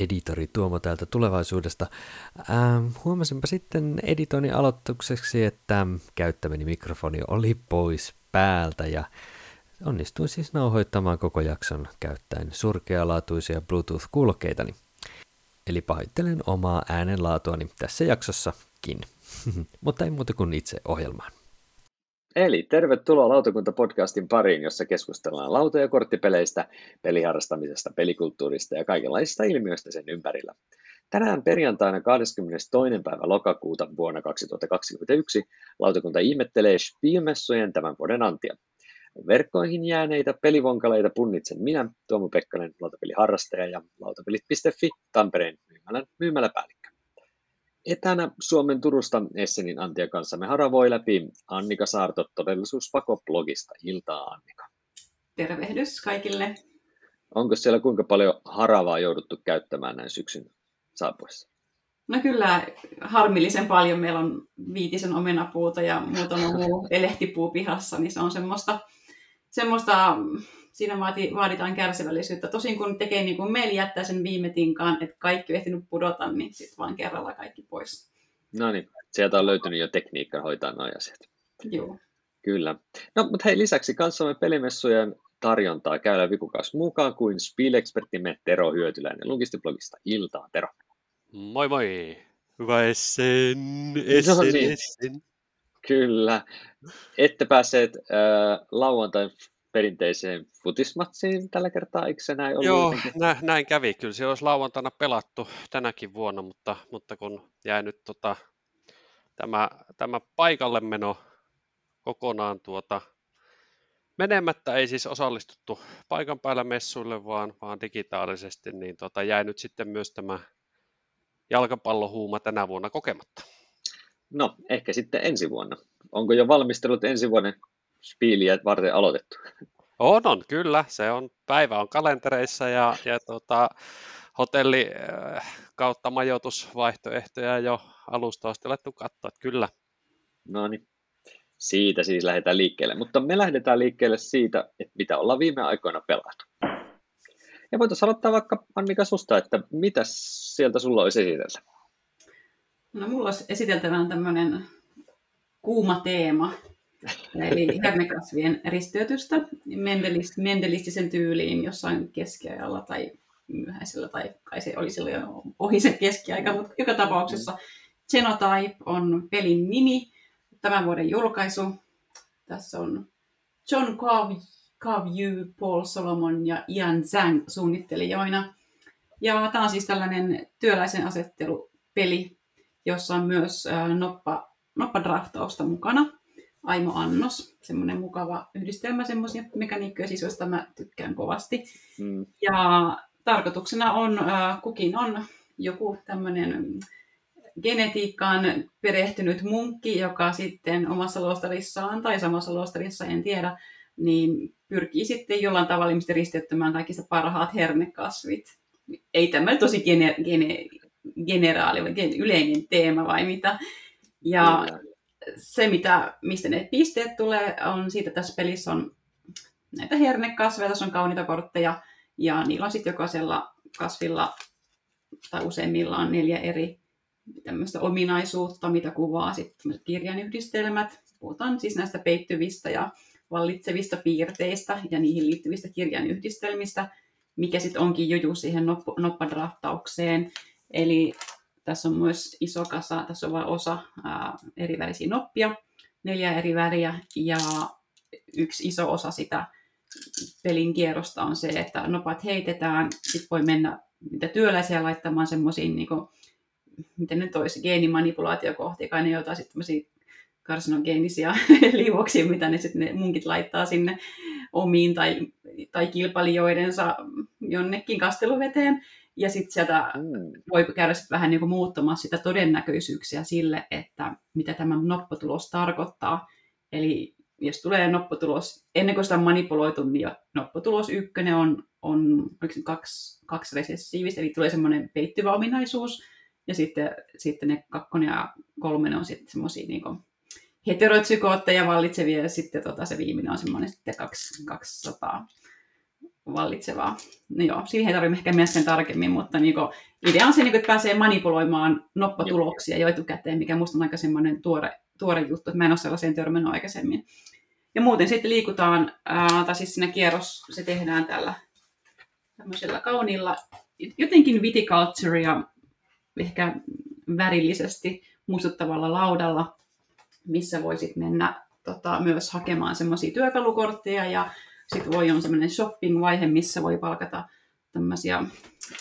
editori Tuomo täältä tulevaisuudesta. Ähm, huomasinpa sitten editoinnin aloitukseksi, että käyttämäni mikrofoni oli pois päältä ja onnistuin siis nauhoittamaan koko jakson käyttäen surkealaatuisia Bluetooth-kuulokkeitani. Eli pahoittelen omaa äänenlaatuani tässä jaksossakin, mutta ei muuta kuin itse ohjelmaan. Eli tervetuloa Lautakunta-podcastin pariin, jossa keskustellaan lauta- ja korttipeleistä, peliharrastamisesta, pelikulttuurista ja kaikenlaisista ilmiöistä sen ympärillä. Tänään perjantaina 22. päivä lokakuuta vuonna 2021 lautakunta ihmettelee Spielmessujen tämän vuoden antia. Verkkoihin jääneitä pelivonkaleita punnitsen minä, Tuomo Pekkanen, lautapeliharrastaja ja lautapelit.fi, Tampereen myymälän myymäläpäällikkö. Etänä Suomen Turusta Essenin Antia kanssa me haravoi läpi Annika Saarto todellisuuspako-blogista. Iltaa Annika. Tervehdys kaikille. Onko siellä kuinka paljon haravaa jouduttu käyttämään näin syksyn saapuessa? No kyllä harmillisen paljon. Meillä on viitisen omenapuuta ja muutama muu elehtipuu pihassa, niin se on semmoista, semmoista siinä vaati, vaaditaan kärsivällisyyttä. Tosin kun tekee niin kuin meillä jättää sen viime tinkaan, että kaikki on ehtinyt pudota, niin sitten vaan kerralla kaikki pois. No niin, sieltä on löytynyt jo tekniikka hoitaa nuo asiat. Joo. Kyllä. No, mutta hei, lisäksi kanssamme pelimessujen tarjontaa käydään vikukaus mukaan kuin Spiel-ekspertimme Tero Hyötyläinen Lukistiblogista. Iltaa, Tero. Moi moi! Hyvä Essen, Essen, no niin. Essen. Kyllä. Ette päässeet äh, lauantain perinteiseen futismatsiin tällä kertaa, eikö se näin ollut? Joo, nä, näin kävi. Kyllä se olisi lauantaina pelattu tänäkin vuonna, mutta, mutta kun jäi nyt tota, tämä, tämä paikalle meno kokonaan tuota, menemättä, ei siis osallistuttu paikan päällä messuille, vaan, vaan digitaalisesti, niin tota, jäi nyt sitten myös tämä jalkapallohuuma tänä vuonna kokematta. No, ehkä sitten ensi vuonna. Onko jo valmistelut ensi vuoden spiiliä varten aloitettu? On, on, kyllä. Se on, päivä on kalentereissa ja, ja tota, hotelli äh, kautta majoitusvaihtoehtoja jo alusta asti alettu katsoa, kyllä. No niin, siitä siis lähdetään liikkeelle. Mutta me lähdetään liikkeelle siitä, että mitä ollaan viime aikoina pelattu. Ja voitaisiin aloittaa vaikka Annika susta, että mitä sieltä sulla olisi esitellä? No mulla olisi esiteltävänä tämmöinen kuuma teema, Eli hernekasvien risteytystä mendelis, mendelistisen tyyliin jossain keskiajalla tai myöhäisellä, tai kai se oli silloin jo ohi se keskiaika, mutta joka tapauksessa Genotype on pelin nimi, tämän vuoden julkaisu. Tässä on John Carvey, Paul Solomon ja Ian Zhang suunnittelijoina. Ja tämä on siis tällainen työläisen asettelupeli, jossa on myös noppa, noppadraftausta mukana. Aimo Annos, semmoinen mukava yhdistelmä semmoisia mekaniikkoja, siis joista mä tykkään kovasti. Mm. Ja tarkoituksena on, äh, kukin on joku tämmöinen genetiikkaan perehtynyt munkki, joka sitten omassa luostarissaan tai samassa luostarissa, en tiedä, niin pyrkii sitten jollain tavalla risteyttämään kaikista parhaat hernekasvit. Ei tämä tosi gene, gene, generaali yleinen teema vai mitä. Ja Kyllä se, mitä, mistä ne pisteet tulee, on siitä, että tässä pelissä on näitä hernekasveja, tässä on kauniita kortteja, ja niillä on sitten jokaisella kasvilla, tai useimmilla neljä eri tämmöistä ominaisuutta, mitä kuvaa sitten kirjanyhdistelmät. Puhutaan siis näistä peittyvistä ja vallitsevista piirteistä ja niihin liittyvistä kirjanyhdistelmistä, mikä sitten onkin juju siihen noppadraftaukseen. Eli tässä on myös iso kasa, tässä on vain osa ää, eri värisiä noppia, neljä eri väriä ja yksi iso osa sitä pelin kierrosta on se, että nopat heitetään, sitten voi mennä mitä työläisiä laittamaan semmoisiin, niin miten nyt olisi, geenimanipulaatiokohtia, kai ne jotain sitten karsinogeenisia liuoksia, mitä ne sitten ne munkit laittaa sinne omiin tai, tai kilpailijoidensa jonnekin kasteluveteen. Ja sitten sieltä mm. voi käydä sit vähän niin kuin muuttamaan sitä todennäköisyyksiä sille, että mitä tämä noppotulos tarkoittaa. Eli jos tulee noppotulos, ennen kuin sitä on manipuloitu, niin noppotulos ykkönen on, on kaksi, kaksi resessiivistä, eli tulee semmoinen peittyvä ominaisuus, ja sitten, sitten ne kakkonen ja kolmonen on sitten semmoisia niin heteropsykootteja vallitsevia, ja sitten tota, se viimeinen on semmoinen sitten 200 vallitsevaa. No joo, siihen ei tarvitse ehkä mennä sen tarkemmin, mutta niin kuin, idea on se, niin kuin, että pääsee manipuloimaan noppatuloksia jo etukäteen, mikä minusta on aika semmoinen tuore, tuore juttu, että mä en ole sellaiseen törmännyt aikaisemmin. Ja muuten sitten liikutaan, ää, tai siis siinä kierros, se tehdään tällä tämmöisellä kauniilla, jotenkin viticulturea ehkä värillisesti muistuttavalla laudalla, missä voisit mennä tota, myös hakemaan semmoisia työkalukortteja ja sitten voi on semmoinen shopping-vaihe, missä voi palkata tämmöisiä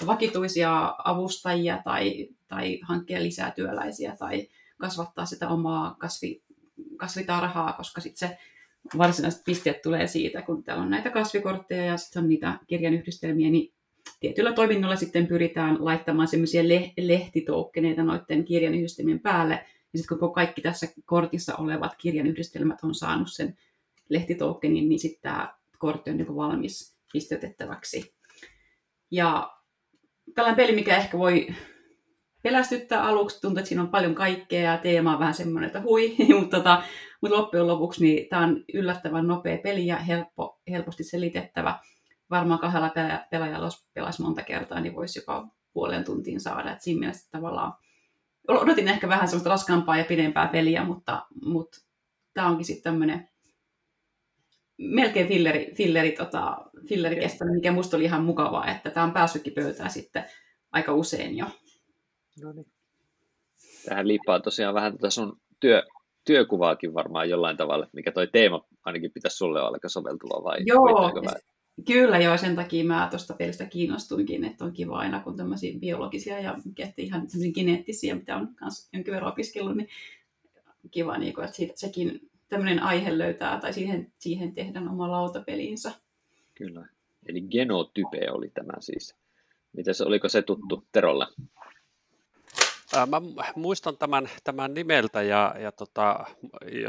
vakituisia avustajia tai, tai hankkia lisää työläisiä tai kasvattaa sitä omaa kasvi, kasvitarhaa, koska sitten se varsinaiset pisteet tulee siitä, kun täällä on näitä kasvikortteja ja sitten on niitä kirjanyhdistelmiä, niin tietyllä toiminnolla sitten pyritään laittamaan semmoisia le- lehtitoukkeneita noiden kirjanyhdistelmien päälle, ja sitten kun kaikki tässä kortissa olevat kirjanyhdistelmät on saanut sen lehtitoukkenin, niin sitten tämä kortti on niin valmis pisteytettäväksi. Ja tällainen peli, mikä ehkä voi pelästyttää aluksi, tuntuu, että siinä on paljon kaikkea ja teema on vähän semmoinen, että hui, mutta, tota, mutta loppujen lopuksi niin tämä on yllättävän nopea peli ja helppo, helposti selitettävä. Varmaan kahdella pelaajalla, jos pelaisi monta kertaa, niin voisi jopa puolen tuntiin saada. Et siinä mielessä tavallaan odotin ehkä vähän semmoista raskaampaa ja pidempää peliä, mutta, mutta tämä onkin sitten tämmöinen melkein filleri, filleri, tota, filleri kestänyt, mikä musta oli ihan mukavaa, että tämä on päässytkin pöytään sitten aika usein jo. No niin. Tähän liippaa tosiaan vähän tätä sun työ, työkuvaakin varmaan jollain tavalla, mikä toi teema ainakin pitäisi sulle olla aika soveltuva vai? Joo, kyllä joo, sen takia mä tuosta pelistä kiinnostuinkin, että on kiva aina kun tämmöisiä biologisia ja ihan geneettisiä, mitä on myös jonkin verran opiskellut, niin kiva, niin kuin, että siitä, sekin tämmöinen aihe löytää tai siihen, siihen tehdään oma lautapelinsä. Kyllä. Eli genotype oli tämä siis. Mites, oliko se tuttu Terolle? Mä muistan tämän, tämän nimeltä ja, ja tota,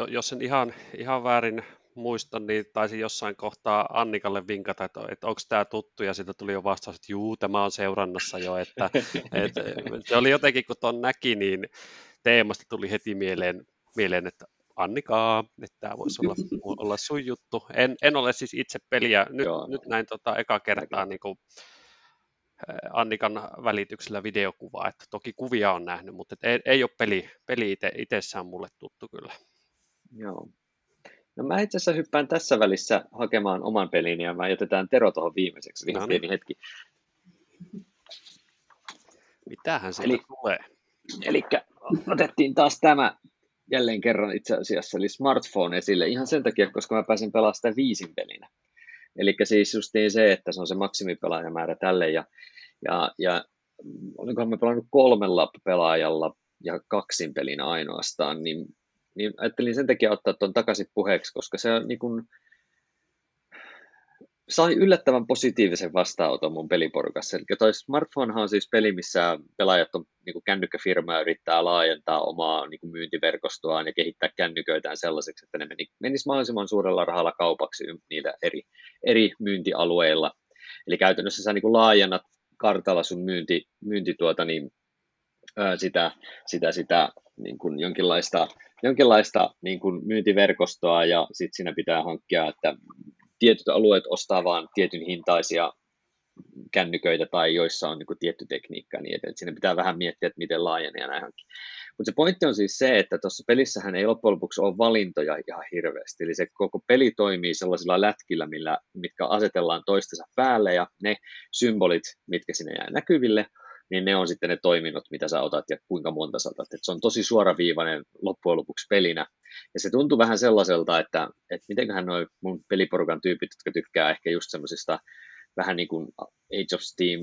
jos en ihan, ihan väärin muista, niin taisin jossain kohtaa Annikalle vinkata, että, että onko tämä tuttu, ja sitten tuli jo vastaus, että juu, tämä on seurannassa jo, että, että se oli jotenkin, kun tuon näki, niin teemasta tuli heti mieleen, mieleen että Annikaa, että tämä voisi olla, olla sun juttu. En, en ole siis itse peliä, nyt, Joo. nyt näin tota, eka kertaa niin kuin, Annikan välityksellä videokuvaa, että toki kuvia on nähnyt, mutta ei, ei ole peli, peli ite, itsessään mulle tuttu kyllä. Joo. No mä itse asiassa hyppään tässä välissä hakemaan oman pelin ja mä jätetään Tero tuohon viimeiseksi, no niin. pieni hetki. Mitähän eli, tulee? Eli otettiin taas tämä jälleen kerran itse asiassa, eli smartphone esille ihan sen takia, koska mä pääsin pelaamaan sitä viisin pelinä. Eli siis just niin se, että se on se maksimipelaajamäärä tälle, ja, ja, ja olinkohan me pelannut kolmella pelaajalla ja kaksin pelinä ainoastaan, niin, niin ajattelin sen takia ottaa tuon takaisin puheeksi, koska se on niin kuin, sai yllättävän positiivisen vastaanoton mun peliporukassa. Eli toi smartphone on siis peli, missä pelaajat on niin kuin kännykkäfirma yrittää laajentaa omaa niin kuin myyntiverkostoaan ja kehittää kännyköitään sellaiseksi, että ne meni, mahdollisimman suurella rahalla kaupaksi niillä eri, eri myyntialueilla. Eli käytännössä sä niin kuin laajennat kartalla sun myynti, myynti tuota, niin, ää, sitä, sitä, sitä niin kuin jonkinlaista, jonkinlaista niin kuin myyntiverkostoa ja sitten siinä pitää hankkia, että tietyt alueet ostaa vain tietyn hintaisia kännyköitä tai joissa on niin tietty tekniikka, niin että siinä pitää vähän miettiä, että miten laajenee näin Mutta se pointti on siis se, että tuossa pelissähän ei loppujen lopuksi ole valintoja ihan hirveästi, eli se koko peli toimii sellaisilla lätkillä, millä, mitkä asetellaan toistensa päälle ja ne symbolit, mitkä sinne jää näkyville, niin ne on sitten ne toiminnot, mitä sä otat ja kuinka monta sä otat. Et se on tosi suoraviivainen loppujen lopuksi pelinä. Ja se tuntuu vähän sellaiselta, että, että mitenköhän noin mun peliporukan tyypit, jotka tykkää ehkä just semmoisista vähän niin kuin Age of Steam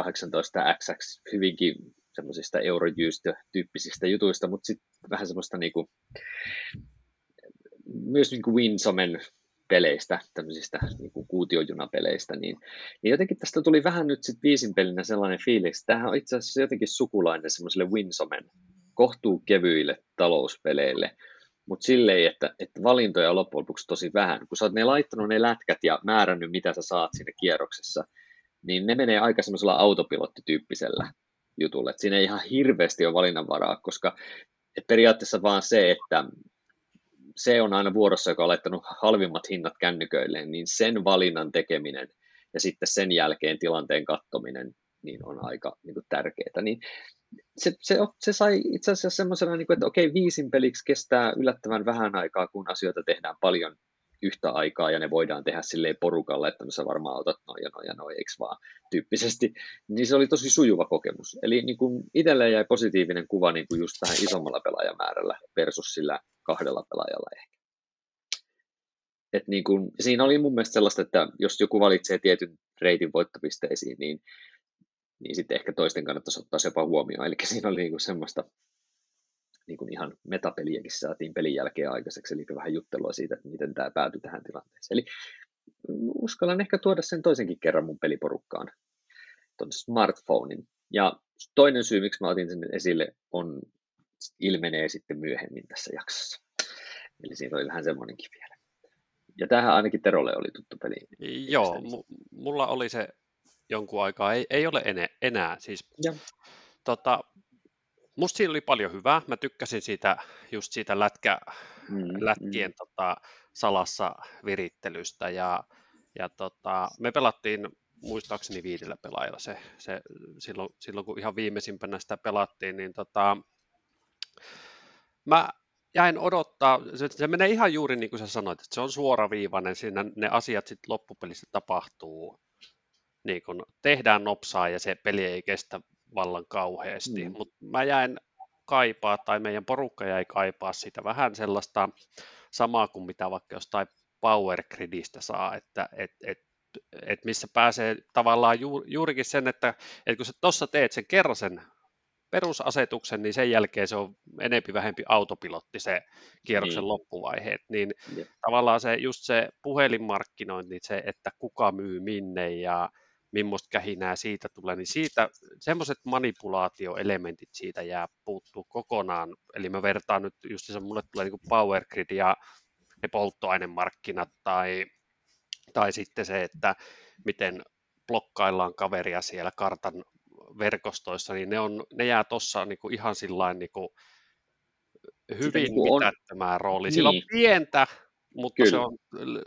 18XX, hyvinkin semmoisista Eurojust-tyyppisistä jutuista, mutta sitten vähän semmoista niin kuin, myös niin kuin Winsomen peleistä, tämmöisistä niin kuin kuutiojunapeleistä, niin, niin jotenkin tästä tuli vähän nyt sitten viisinpelinä sellainen fiilis, että tämähän on itse asiassa jotenkin sukulainen semmoiselle Winsomen kohtuu kevyille talouspeleille, mutta silleen, että, että valintoja on loppujen lopuksi tosi vähän. Kun sä oot ne laittanut ne lätkät ja määrännyt, mitä sä saat siinä kierroksessa, niin ne menee aika semmoisella autopilottityyppisellä jutulla. Et siinä ei ihan hirveästi ole valinnanvaraa, koska et periaatteessa vaan se, että se on aina vuorossa, joka on laittanut halvimmat hinnat kännyköille, niin sen valinnan tekeminen ja sitten sen jälkeen tilanteen kattominen niin on aika niin kuin, tärkeää. Niin se, se, se, sai itse asiassa semmoisena, niin kuin, että okei, viisin peliksi kestää yllättävän vähän aikaa, kun asioita tehdään paljon yhtä aikaa ja ne voidaan tehdä silleen porukalla, että no sä varmaan otat noin ja noin ja noin, eikö vaan tyyppisesti, niin se oli tosi sujuva kokemus. Eli niin kuin itselleen jäi positiivinen kuva niin kuin just tähän isommalla pelaajamäärällä versus sillä kahdella pelaajalla ehkä. Et niin kuin, siinä oli mun mielestä sellaista, että jos joku valitsee tietyn reitin voittopisteisiin, niin, niin sitten ehkä toisten kannattaisi ottaa se jopa huomioon. Eli siinä oli niin kuin semmoista niin kuin ihan metapeliäkin saatiin pelin jälkeen aikaiseksi, eli vähän juttelua siitä, että miten tämä päätyi tähän tilanteeseen. Eli uskallan ehkä tuoda sen toisenkin kerran mun peliporukkaan, tuon smartphonein. Ja toinen syy, miksi mä otin sen esille, on, ilmenee sitten myöhemmin tässä jaksossa. Eli siinä oli vähän semmoinenkin vielä. Ja tähän ainakin Terolle oli tuttu peli. Joo, m- mulla oli se jonkun aikaa, ei, ei ole enää, enää. Siis, ja. tota, Musta siinä oli paljon hyvää. Mä tykkäsin siitä, just siitä lätkä, mm, lätkien mm. Tota, salassa virittelystä ja, ja tota, me pelattiin muistaakseni viidellä pelaajalla se, se silloin, silloin, kun ihan viimeisimpänä sitä pelattiin, niin tota, mä jäin odottaa, se, se menee ihan juuri niin kuin sä sanoit, että se on suoraviivainen, siinä ne asiat sitten loppupelissä tapahtuu, niin kun tehdään nopsaa ja se peli ei kestä vallan kauheasti, mm. mutta mä jäin kaipaa, tai meidän porukka jäi kaipaa sitä vähän sellaista samaa kuin mitä vaikka jostain Power Gridistä saa, että et, et, et missä pääsee tavallaan ju, juurikin sen, että et kun sä tuossa teet sen kerran sen perusasetuksen, niin sen jälkeen se on enempi vähempi autopilotti se kierroksen niin. loppuvaiheet, niin Jep. tavallaan se just se puhelinmarkkinointi, se, että kuka myy minne ja millaista kähinää siitä tulee, niin siitä semmoiset manipulaatioelementit siitä jää puuttuu kokonaan. Eli mä vertaan nyt just se, mulle tulee niin power grid ja ne polttoainemarkkinat tai, tai sitten se, että miten blokkaillaan kaveria siellä kartan verkostoissa, niin ne, on, ne jää tuossa niin ihan sillä niin hyvin niin mitättömään rooliin. Niin. Sillä on niin. pientä, mutta se on,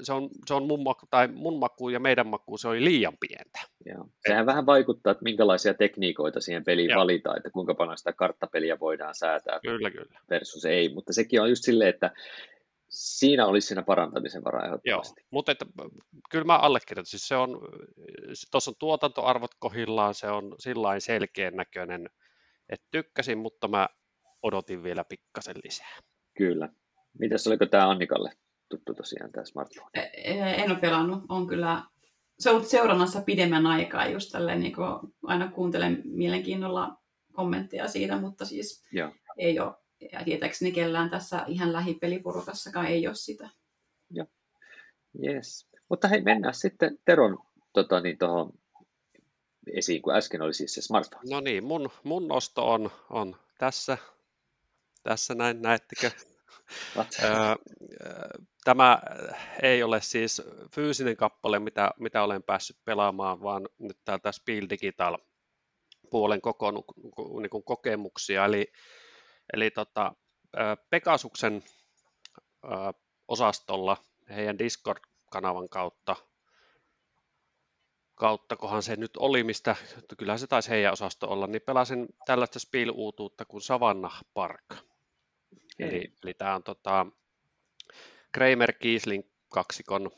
se, on, se on mun, maku, tai mun maku ja meidän maku se oli liian pientä. Joo. Sehän Et... vähän vaikuttaa, että minkälaisia tekniikoita siihen peliin Joo. valitaan, että kuinka paljon sitä karttapeliä voidaan säätää kyllä, kyllä. versus ei, mutta sekin on just silleen, että siinä olisi siinä parantamisen varaa ehdottomasti. Joo, mutta että, kyllä mä allekirjoitan, siis se on, tuossa on tuotantoarvot kohillaan, se on sillä selkeän näköinen, että tykkäsin, mutta mä odotin vielä pikkasen lisää. Kyllä. Mitäs oliko tämä Annikalle? Tuttu tosiaan tämä smartphone? E, e, en ole pelannut, on kyllä se on ollut seurannassa pidemmän aikaa just tälleen, niin aina kuuntelen mielenkiinnolla kommentteja siitä, mutta siis ja. ei ole, ja tietääkseni kellään tässä ihan lähipeliporukassakaan ei ole sitä. Joo. Yes. Mutta hei, mennään sitten Teron tota, niin, tohon esiin, kun äsken oli siis se smartphone. No niin, mun, mun nosto on, on tässä, tässä näin, näettekö? Tämä ei ole siis fyysinen kappale, mitä, mitä olen päässyt pelaamaan, vaan nyt täältä Spiel Digital puolen niin kokemuksia. Eli, eli tota, Pegasuksen osastolla heidän Discord-kanavan kautta, kautta, kohan se nyt oli, mistä, kyllähän se taisi heidän osasto olla, niin pelasin tällaista Spiel-uutuutta kuin Savannah Park. Eli, eli tämä on tota, Kramer Kiesling kaksikon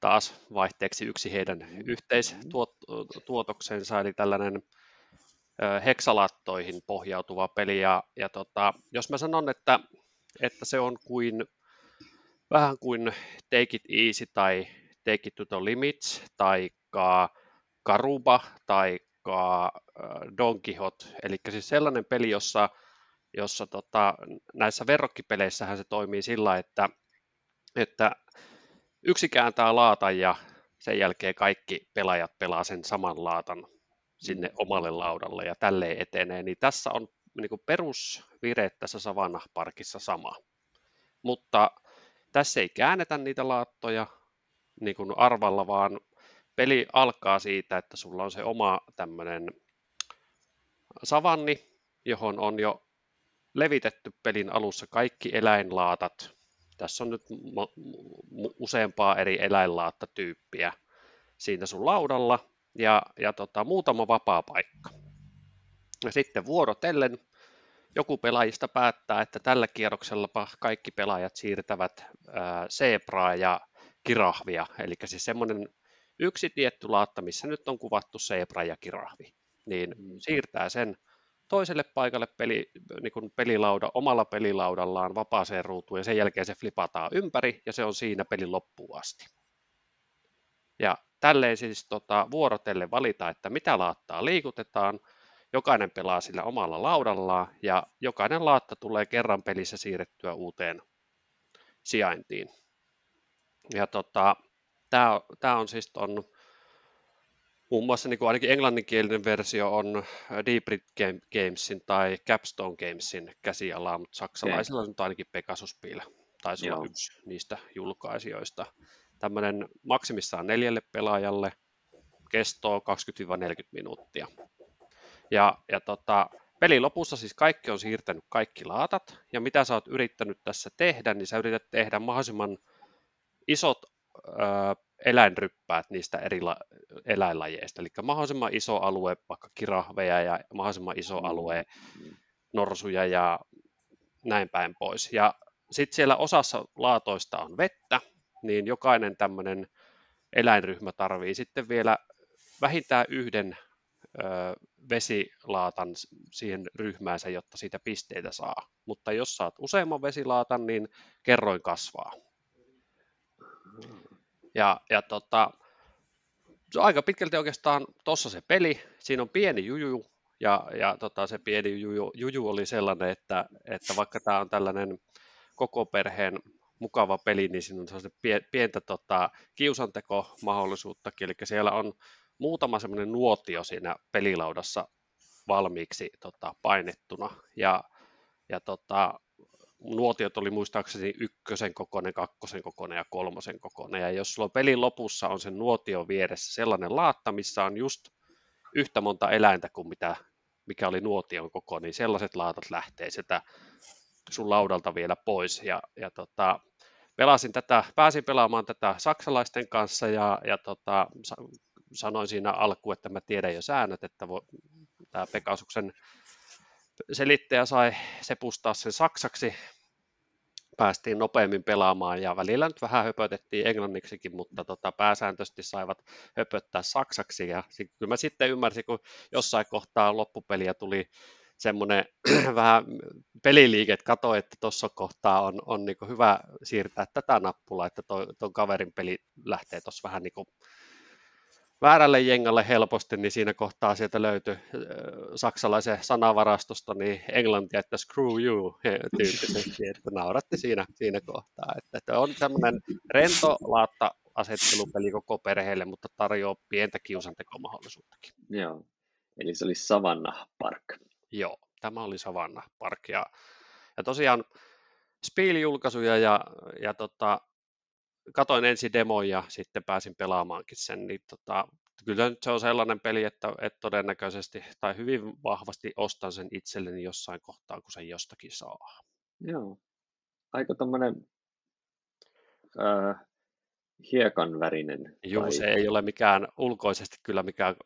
taas vaihteeksi yksi heidän mm-hmm. yhteistuotoksensa, eli tällainen heksalattoihin pohjautuva peli. Ja, ja tota, jos mä sanon, että, että se on kuin, vähän kuin Take It Easy tai Take It to the Limits, tai Karuba, tai Don Quixote, eli siis sellainen peli, jossa jossa tota, näissä verrokkipeleissähän se toimii sillä, että, että yksi kääntää laatan ja sen jälkeen kaikki pelaajat pelaa sen saman laatan sinne omalle laudalle ja tälleen etenee, niin tässä on niin kuin perusvire tässä Savannah Parkissa sama. Mutta tässä ei käännetä niitä laattoja niin kuin arvalla, vaan peli alkaa siitä, että sulla on se oma tämmöinen savanni, johon on jo levitetty pelin alussa kaikki eläinlaatat. Tässä on nyt useampaa eri eläinlaattatyyppiä siinä sun laudalla ja, ja tota, muutama vapaa paikka. Ja sitten vuorotellen joku pelaajista päättää, että tällä kierroksella kaikki pelaajat siirtävät ää, Zebraa ja Kirahvia, eli siis semmoinen yksi tietty laatta, missä nyt on kuvattu Zebra ja Kirahvi, niin mm. siirtää sen toiselle paikalle peli, niin kuin pelilauda, omalla pelilaudallaan vapaaseen ruutuun ja sen jälkeen se flipataan ympäri ja se on siinä pelin loppuun asti. Ja tälleen siis tota, vuorotelle valita, että mitä laattaa liikutetaan. Jokainen pelaa sillä omalla laudallaan ja jokainen laatta tulee kerran pelissä siirrettyä uuteen sijaintiin. Ja tota, tämä on siis ton Muun muassa niin kuin ainakin englanninkielinen versio on äh, Deep Red Gamesin tai Capstone Gamesin käsialaa, mutta saksalaisilla on ainakin Pegasus Pil, taisi olla yksi niistä julkaisijoista. Tämmöinen maksimissaan neljälle pelaajalle, kestoo 20-40 minuuttia. Ja, ja tota, pelin lopussa siis kaikki on siirtänyt kaikki laatat, ja mitä sä oot yrittänyt tässä tehdä, niin sä yrität tehdä mahdollisimman isot ö, eläinryppäät niistä eri la- eläinlajeista, eli mahdollisimman iso alue vaikka kirahveja ja mahdollisimman iso mm. alue norsuja ja näin päin pois. Ja sitten siellä osassa laatoista on vettä, niin jokainen tämmöinen eläinryhmä tarvii sitten vielä vähintään yhden ö, vesilaatan siihen ryhmäänsä, jotta siitä pisteitä saa. Mutta jos saat useamman vesilaatan, niin kerroin kasvaa. Ja, ja tota, se on aika pitkälti oikeastaan tuossa se peli. Siinä on pieni juju, ja, ja tota, se pieni juju, juju oli sellainen, että, että vaikka tämä on tällainen koko perheen mukava peli, niin siinä on pientä tota, kiusanteko-mahdollisuuttakin, eli siellä on muutama semmoinen nuotio siinä pelilaudassa valmiiksi tota, painettuna, ja, ja tota, nuotiot oli muistaakseni ykkösen kokoinen, kakkosen kokoinen ja kolmosen kokoinen. Ja jos sulla pelin lopussa on sen nuotio vieressä sellainen laatta, missä on just yhtä monta eläintä kuin mitä, mikä oli nuotion koko, niin sellaiset laatat lähtee sitä sun laudalta vielä pois. Ja, ja tota, pelasin tätä, pääsin pelaamaan tätä saksalaisten kanssa ja, ja tota, sanoin siinä alkuun, että mä tiedän jo säännöt, että tämä Pekasuksen selittäjä sai sepustaa sen saksaksi, päästiin nopeammin pelaamaan ja välillä nyt vähän höpötettiin englanniksikin, mutta tota, pääsääntöisesti saivat höpöttää saksaksi. Ja kyllä mä sitten ymmärsin, kun jossain kohtaa loppupeliä tuli semmoinen vähän peliliike, että katsoi, että tuossa kohtaa on, on niin hyvä siirtää tätä nappulaa, että tuon kaverin peli lähtee tuossa vähän niin väärälle jengalle helposti, niin siinä kohtaa sieltä löytyi saksalaisen sanavarastosta niin englantia, että screw you tyyppisesti, että nauratti siinä, siinä kohtaa. Että, että on tämmöinen rento laatta asettelupeli koko perheelle, mutta tarjoaa pientä kiusantekomahdollisuuttakin. Joo, eli se oli Savannah Park. Joo, tämä oli Savannah Park. Ja, ja tosiaan Spiel-julkaisuja ja, ja tota, katoin ensin demon ja sitten pääsin pelaamaankin sen, niin tota, kyllä nyt se on sellainen peli, että, että todennäköisesti tai hyvin vahvasti ostan sen itselleni jossain kohtaa, kun sen jostakin saa. Joo, aika tommonen äh, hiekan värinen. Joo, tai... se ei ole mikään ulkoisesti kyllä mikään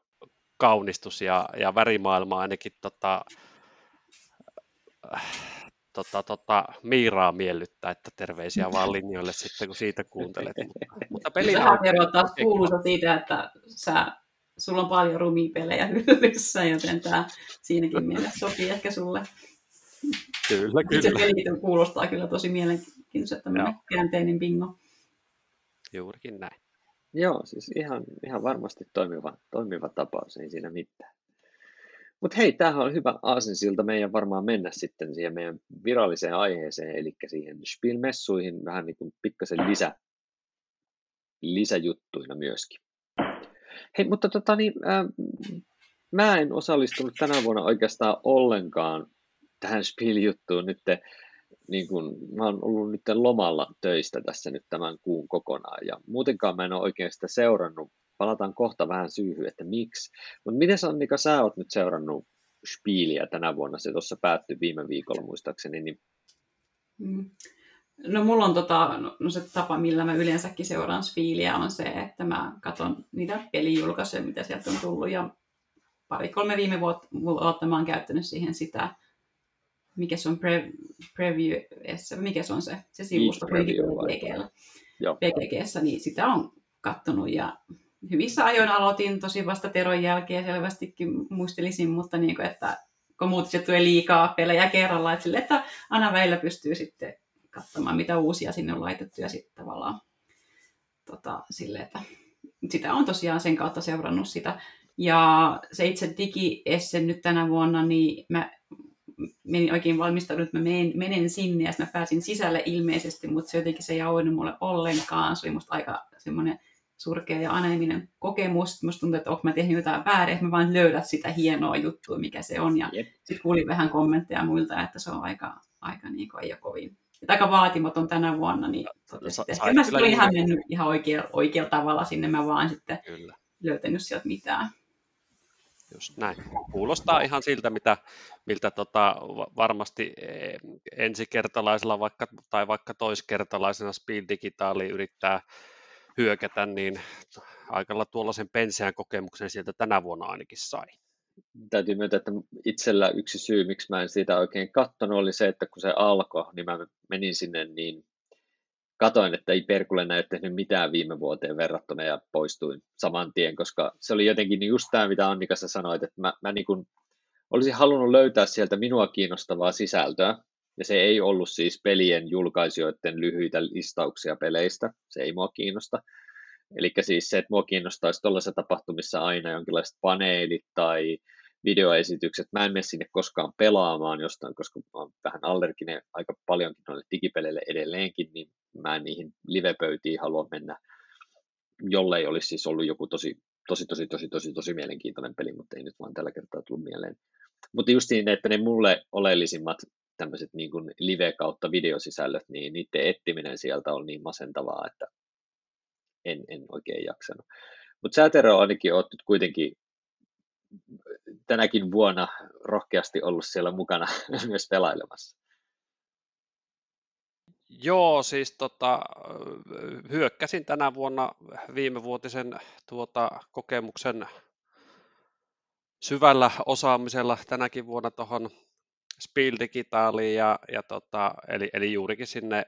kaunistus ja, ja värimaailma ainakin tota, tota, tota, Miiraa miellyttää, että terveisiä vaan linjoille sitten, kun siitä kuuntelet. Mutta, mutta peli Vähän eroa taas kuuluisa siitä, että sä, sulla on paljon rumipelejä hyllyssä, joten tämä siinäkin mielessä sopii ehkä sulle. Kyllä, kyllä. Se peli kuulostaa kyllä tosi mielenkiintoiselta, tämmöinen käänteinen bingo. Juurikin näin. Joo, siis ihan, ihan varmasti toimiva, toimiva tapaus, ei siinä mitään. Mutta hei, tämähän on hyvä aasinsilta meidän varmaan mennä sitten siihen meidän viralliseen aiheeseen, eli siihen Spielmessuihin vähän niin kuin pikkasen lisä, lisäjuttuina myöskin. Hei, mutta tota niin, äh, mä en osallistunut tänä vuonna oikeastaan ollenkaan tähän Spiel-juttuun nyt. Niin kun, mä oon ollut nyt lomalla töistä tässä nyt tämän kuun kokonaan, ja muutenkaan mä en ole oikein sitä seurannut palataan kohta vähän syyhy, että miksi. Mutta miten Annika, sä oot nyt seurannut Spieliä tänä vuonna, se tuossa päättyi viime viikolla muistaakseni. Niin... Mm. No mulla on tota, no se tapa, millä mä yleensäkin seuraan Spiiliä on se, että mä katson niitä pelijulkaisuja, mitä sieltä on tullut ja pari-kolme viime vuotta, vuotta mä oon käyttänyt siihen sitä, mikä se on pre, preview, mikä se on se, se sivusto PGGllä, niin sitä on kattonut ja hyvissä ajoin aloitin tosi vasta Teron jälkeen selvästikin muistelisin, mutta niin kuin, että kun tulee liikaa pelejä kerralla, että, sille, että aina välillä pystyy sitten katsomaan, mitä uusia sinne on laitettu ja sitten tavallaan tota, sille, että sitä on tosiaan sen kautta seurannut sitä. Ja se itse digiessen nyt tänä vuonna, niin mä menin oikein valmistanut, että mä menen, menen sinne ja mä pääsin sisälle ilmeisesti, mutta se jotenkin se ei auennut mulle ollenkaan. Se oli musta aika semmoinen surkea ja aneminen kokemus. Musta tuntuu, että onko mä tehnyt jotain väärin, että mä vaan löydä sitä hienoa juttua, mikä se on. Ja sitten kuulin vähän kommentteja muilta, että se on aika, aika niin kuin, ei ole kovin että aika vaatimaton tänä vuonna, niin totesin, että ehkä mä olin ihan mennyt ihan oikealla, oikealla tavalla sinne, mä vaan sitten kyllä. löytänyt sieltä mitään. Just näin. Kuulostaa ihan siltä, mitä, miltä tota, varmasti e, ensikertalaisella vaikka, tai vaikka toiskertalaisena Speed Digitaali yrittää hyökätä, niin aikalla tuollaisen penseän kokemuksen sieltä tänä vuonna ainakin sai. Täytyy myöntää, että itsellä yksi syy, miksi mä en siitä oikein katsonut, oli se, että kun se alkoi, niin mä menin sinne, niin katoin, että ei Perkulle näy tehnyt mitään viime vuoteen verrattuna ja poistuin saman tien, koska se oli jotenkin just tämä, mitä Annika sä sanoit, että mä, mä niin kuin olisin halunnut löytää sieltä minua kiinnostavaa sisältöä, ja se ei ollut siis pelien julkaisijoiden lyhyitä listauksia peleistä, se ei mua kiinnosta, Eli siis se, että mua kiinnostaisi tuollaisessa tapahtumissa aina jonkinlaiset paneelit tai videoesitykset. Mä en mene sinne koskaan pelaamaan jostain, koska mä oon vähän allerginen aika paljonkin noille digipeleille edelleenkin, niin mä en niihin livepöytiin halua mennä, jollei olisi siis ollut joku tosi, tosi, tosi, tosi, tosi, tosi mielenkiintoinen peli, mutta ei nyt vaan tällä kertaa tullut mieleen. Mutta just niin, että ne mulle oleellisimmat tämmöiset niin kuin live kautta videosisällöt, niin niiden ettiminen sieltä on niin masentavaa, että en, en oikein jaksanut. Mutta Sääterö ainakin olet nyt kuitenkin tänäkin vuonna rohkeasti ollut siellä mukana myös pelailemassa. Joo, siis tota, hyökkäsin tänä vuonna viimevuotisen tuota, kokemuksen syvällä osaamisella tänäkin vuonna tuohon Spiel Digitaaliin, ja, ja tota, eli, eli juurikin sinne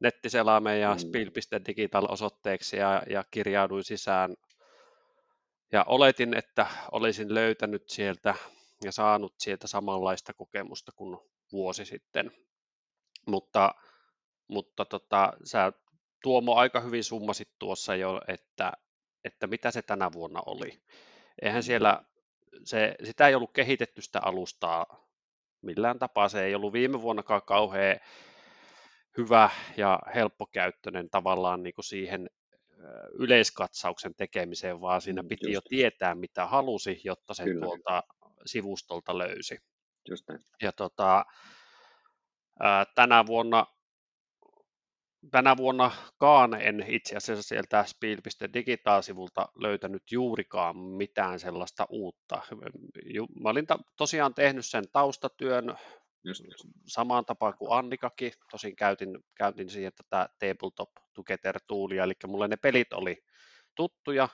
nettiselaameen ja mm. spiel.digital-osoitteeksi ja, ja kirjauduin sisään. Ja oletin, että olisin löytänyt sieltä ja saanut sieltä samanlaista kokemusta kuin vuosi sitten. Mutta, mutta tota, sä Tuomo aika hyvin summasit tuossa jo, että, että mitä se tänä vuonna oli. Eihän siellä, se, sitä ei ollut kehitetty sitä alustaa millään tapaa. Se ei ollut viime vuonnakaan kauhean hyvä ja helppokäyttöinen tavallaan niin kuin siihen yleiskatsauksen tekemiseen, vaan siinä mm, piti Just. jo tietää, mitä halusi, jotta sen Kyllä. tuolta sivustolta löysi. Just näin. Ja tota, tänä vuonna tänä vuonnakaan en itse asiassa sieltä spiel.digital-sivulta löytänyt juurikaan mitään sellaista uutta. Mä olin tosiaan tehnyt sen taustatyön Just, just. samaan tapaan kuin Annikakin, tosin käytin, käytin siihen tätä Tabletop Together toolia, eli mulle ne pelit oli tuttuja.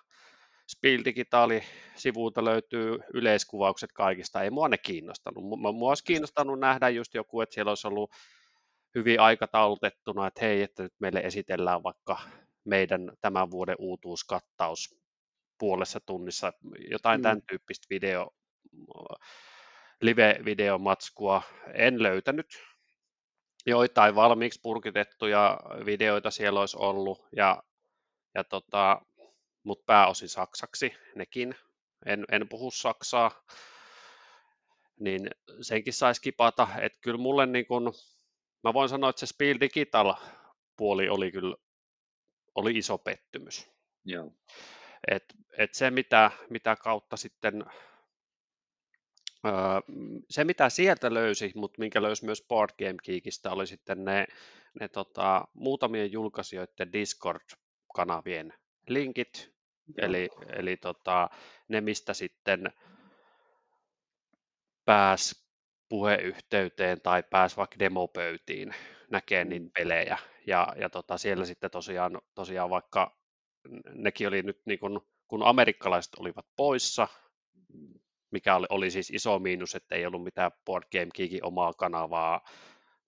Spiel Digitaali sivuilta löytyy yleiskuvaukset kaikista, ei mua ne kiinnostanut. Mua olisi kiinnostanut nähdä just joku, että siellä olisi ollut hyvin aikataulutettuna, että hei, että nyt meille esitellään vaikka meidän tämän vuoden uutuuskattaus puolessa tunnissa, jotain mm. tämän tyyppistä video, live-videomatskua en löytänyt. Joitain valmiiksi purkitettuja videoita siellä olisi ollut, ja, ja tota, mutta pääosin saksaksi nekin. En, en puhu saksaa, niin senkin saisi kipata. Että kyllä mulle niin kun, mä voin sanoa, että se Spiel Digital puoli oli kyllä oli iso pettymys. Joo. Et, et se, mitä, mitä kautta sitten se, mitä sieltä löysi, mutta minkä löysi myös Board Game Geekistä, oli sitten ne, ne tota, muutamien julkaisijoiden Discord-kanavien linkit, Joo. eli, eli tota, ne, mistä sitten pääs puheyhteyteen tai pääs vaikka demopöytiin, näkee niitä Mm. pelejä. Ja, ja tota, siellä sitten tosiaan, tosiaan vaikka nekin oli nyt niin kun, kun amerikkalaiset olivat poissa, mikä oli, oli siis iso miinus, että ei ollut mitään Board Game Geekin omaa kanavaa,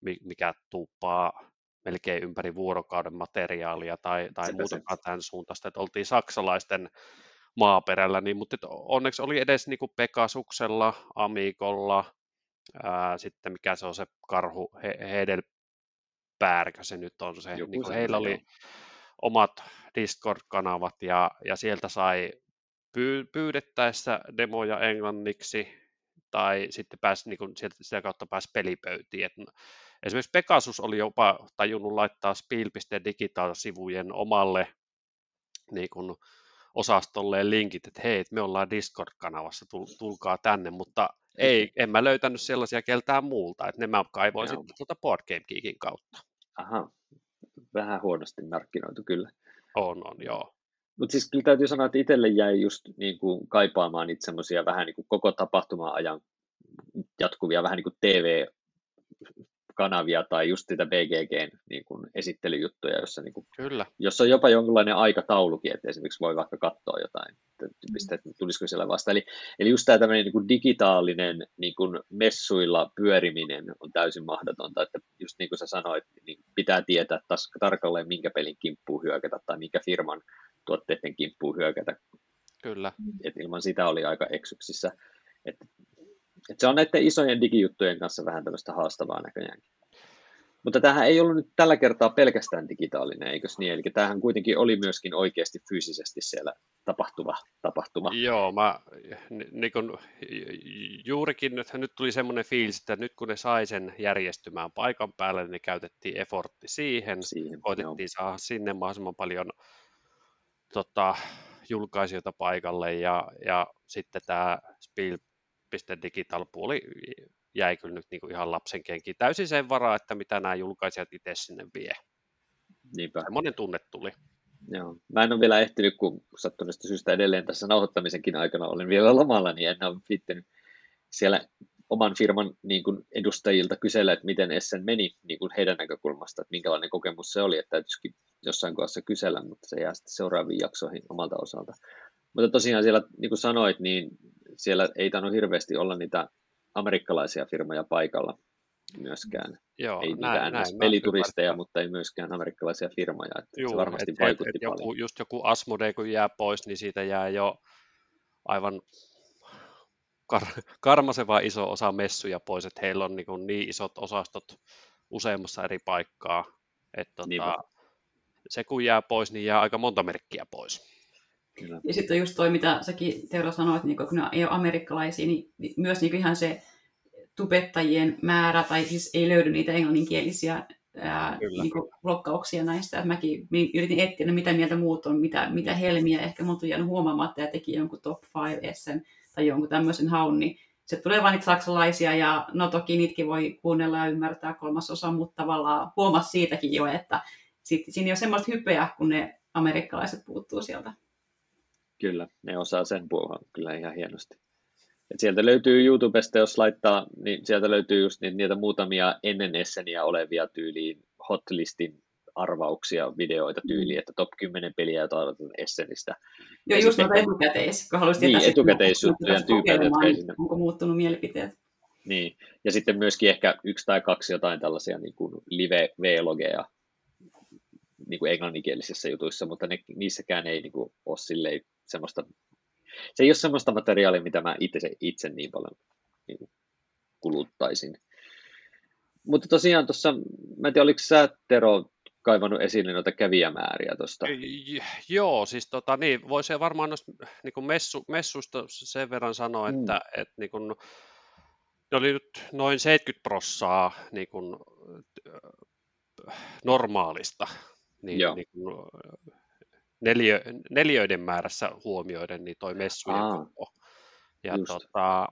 mi- mikä tuuppaa melkein ympäri vuorokauden materiaalia tai, tai muutakaan tämän suuntaista, että oltiin saksalaisten maaperällä, niin, mutta onneksi oli edes niin kuin Pekasuksella, Amigolla, ää, sitten mikä se on se karhu, he, Hedelpääärkö se nyt on se, Joku niin kuin heillä oli omat Discord-kanavat ja, ja sieltä sai pyy- pyydettäessä demoja englanniksi tai sitten pääsi, niin kuin sieltä, sitä kautta pääsi pelipöytiin. Et esimerkiksi Pegasus oli jopa tajunnut laittaa spiel.digital-sivujen omalle niin kuin osastolleen linkit, että hei, me ollaan Discord-kanavassa, tul- tulkaa tänne, mutta ei, en mä löytänyt sellaisia keltään muulta, että ne mä kaivoin Joo. sitten tuota Board Game Geekin kautta. Aha, vähän huonosti markkinoitu kyllä. On, on, joo. Mutta siis kyllä täytyy sanoa, että itselle jäi just niin kuin kaipaamaan niitä semmoisia vähän niin kuin koko tapahtuma-ajan jatkuvia vähän niin kuin TV-kanavia tai just sitä BGGn niin kuin esittelyjuttuja, jossa, niin kuin, Kyllä, jossa on jopa jonkinlainen aikataulukin, että esimerkiksi voi vaikka katsoa jotain, että tyyppistä, että tulisiko siellä vasta. Eli, eli just tämä tämmöinen niin kuin digitaalinen niin kuin messuilla pyöriminen on täysin mahdotonta, että just niin kuin sä sanoit, niin pitää tietää tas, tarkalleen, minkä pelin kimppuun hyökätä tai minkä firman tuotteiden kimppuun hyökätä, kyllä. et ilman sitä oli aika eksyksissä. Et, et se on näiden isojen digijuttujen kanssa vähän tämmöistä haastavaa näköjään. Mutta tämähän ei ollut nyt tällä kertaa pelkästään digitaalinen, eikös niin? Eli tämähän kuitenkin oli myöskin oikeasti fyysisesti siellä tapahtuva tapahtuma. Joo, mä ni- niin kun, juurikin nyt, nyt tuli semmoinen fiilis, että nyt kun ne sai sen järjestymään paikan päälle, niin ne käytettiin effortti siihen, Siihen, joo. koitettiin saada sinne mahdollisimman paljon tota, julkaisijoita paikalle ja, ja sitten tämä Spiel.digital puoli jäi kyllä nyt niin kuin ihan lapsen kenkiin. Täysin sen varaa, että mitä nämä julkaisijat itse sinne vie. Niinpä. Semmoinen tunne tuli. Joo. Mä en ole vielä ehtinyt, kun sattuneesta syystä edelleen tässä nauhoittamisenkin aikana olen vielä lomalla, niin en ole viittinyt siellä oman firman niin kuin edustajilta kysellä, että miten Essen meni niin kuin heidän näkökulmasta, että minkälainen kokemus se oli, että täytyisikin jossain kohdassa kysellä, mutta se jää sitten seuraaviin jaksoihin omalta osalta. Mutta tosiaan siellä, niin kuin sanoit, niin siellä ei tainnut hirveästi olla niitä amerikkalaisia firmoja paikalla myöskään. Joo, ei niitä näin, näin, näin, pelituristeja, ymmärrän. mutta ei myöskään amerikkalaisia firmoja. Että Juu, se varmasti et, vaikutti et, et paljon. joku, just joku Asmodee kun jää pois, niin siitä jää jo aivan kar- karmaseva iso osa messuja pois, että heillä on niin, kuin niin isot osastot useammassa eri paikkaa, että Niinpä. tota, se kun jää pois, niin jää aika monta merkkiä pois. Kyllä. Ja sitten just toi, mitä säkin Teulo sanoit, niin kun ne ei ole amerikkalaisia, niin niin myös niin ihan se tubettajien määrä, tai siis ei löydy niitä englanninkielisiä ää, niin blokkauksia näistä. Et mäkin yritin etsiä, no mitä mieltä muut on, mitä, mitä helmiä, ehkä mun on jäänyt huomaamatta ja teki jonkun top 5 essen tai jonkun tämmöisen haun, niin se tulee vain niitä saksalaisia, ja no toki niitäkin voi kuunnella ja ymmärtää kolmasosa, mutta tavallaan huomas siitäkin jo, että sit, siinä ei ole semmoista hypeä, kun ne amerikkalaiset puuttuu sieltä. Kyllä, ne osaa sen puolen kyllä ihan hienosti. Et sieltä löytyy YouTubesta, jos laittaa, niin sieltä löytyy just niitä, niitä muutamia ennen Esseniä olevia tyyliin hotlistin arvauksia, videoita tyyliin, että top 10 peliä, joita odotetaan Essenistä. Joo, Ja just noita etukäteis, kun haluaisin Niin, etukäteisjuttuja kun tyypeiltä, jotka ei sinne- Onko muuttunut mielipiteet? Niin, ja sitten myöskin ehkä yksi tai kaksi jotain tällaisia niin kuin live-vlogeja niin kuin englanninkielisissä jutuissa, mutta ne, niissäkään ei niin kuin, ole silleen semmoista, se ei ole semmoista materiaalia, mitä mä itse, itse niin paljon niin kuin, kuluttaisin. Mutta tosiaan tuossa, mä en tiedä, oliko sä Tero kaivannut esille noita kävijämääriä tuosta? Joo, siis tota, niin, voisi varmaan noista niin kuin messu, messuista sen verran sanoa, Mm. että, että niin kuin, ne oli nyt noin 70 prossaa niin kuin, normaalista niin, Joo. niin kuin, neliö, neliöiden määrässä huomioiden niin toi messujen Aa, koko. Ja just. tota,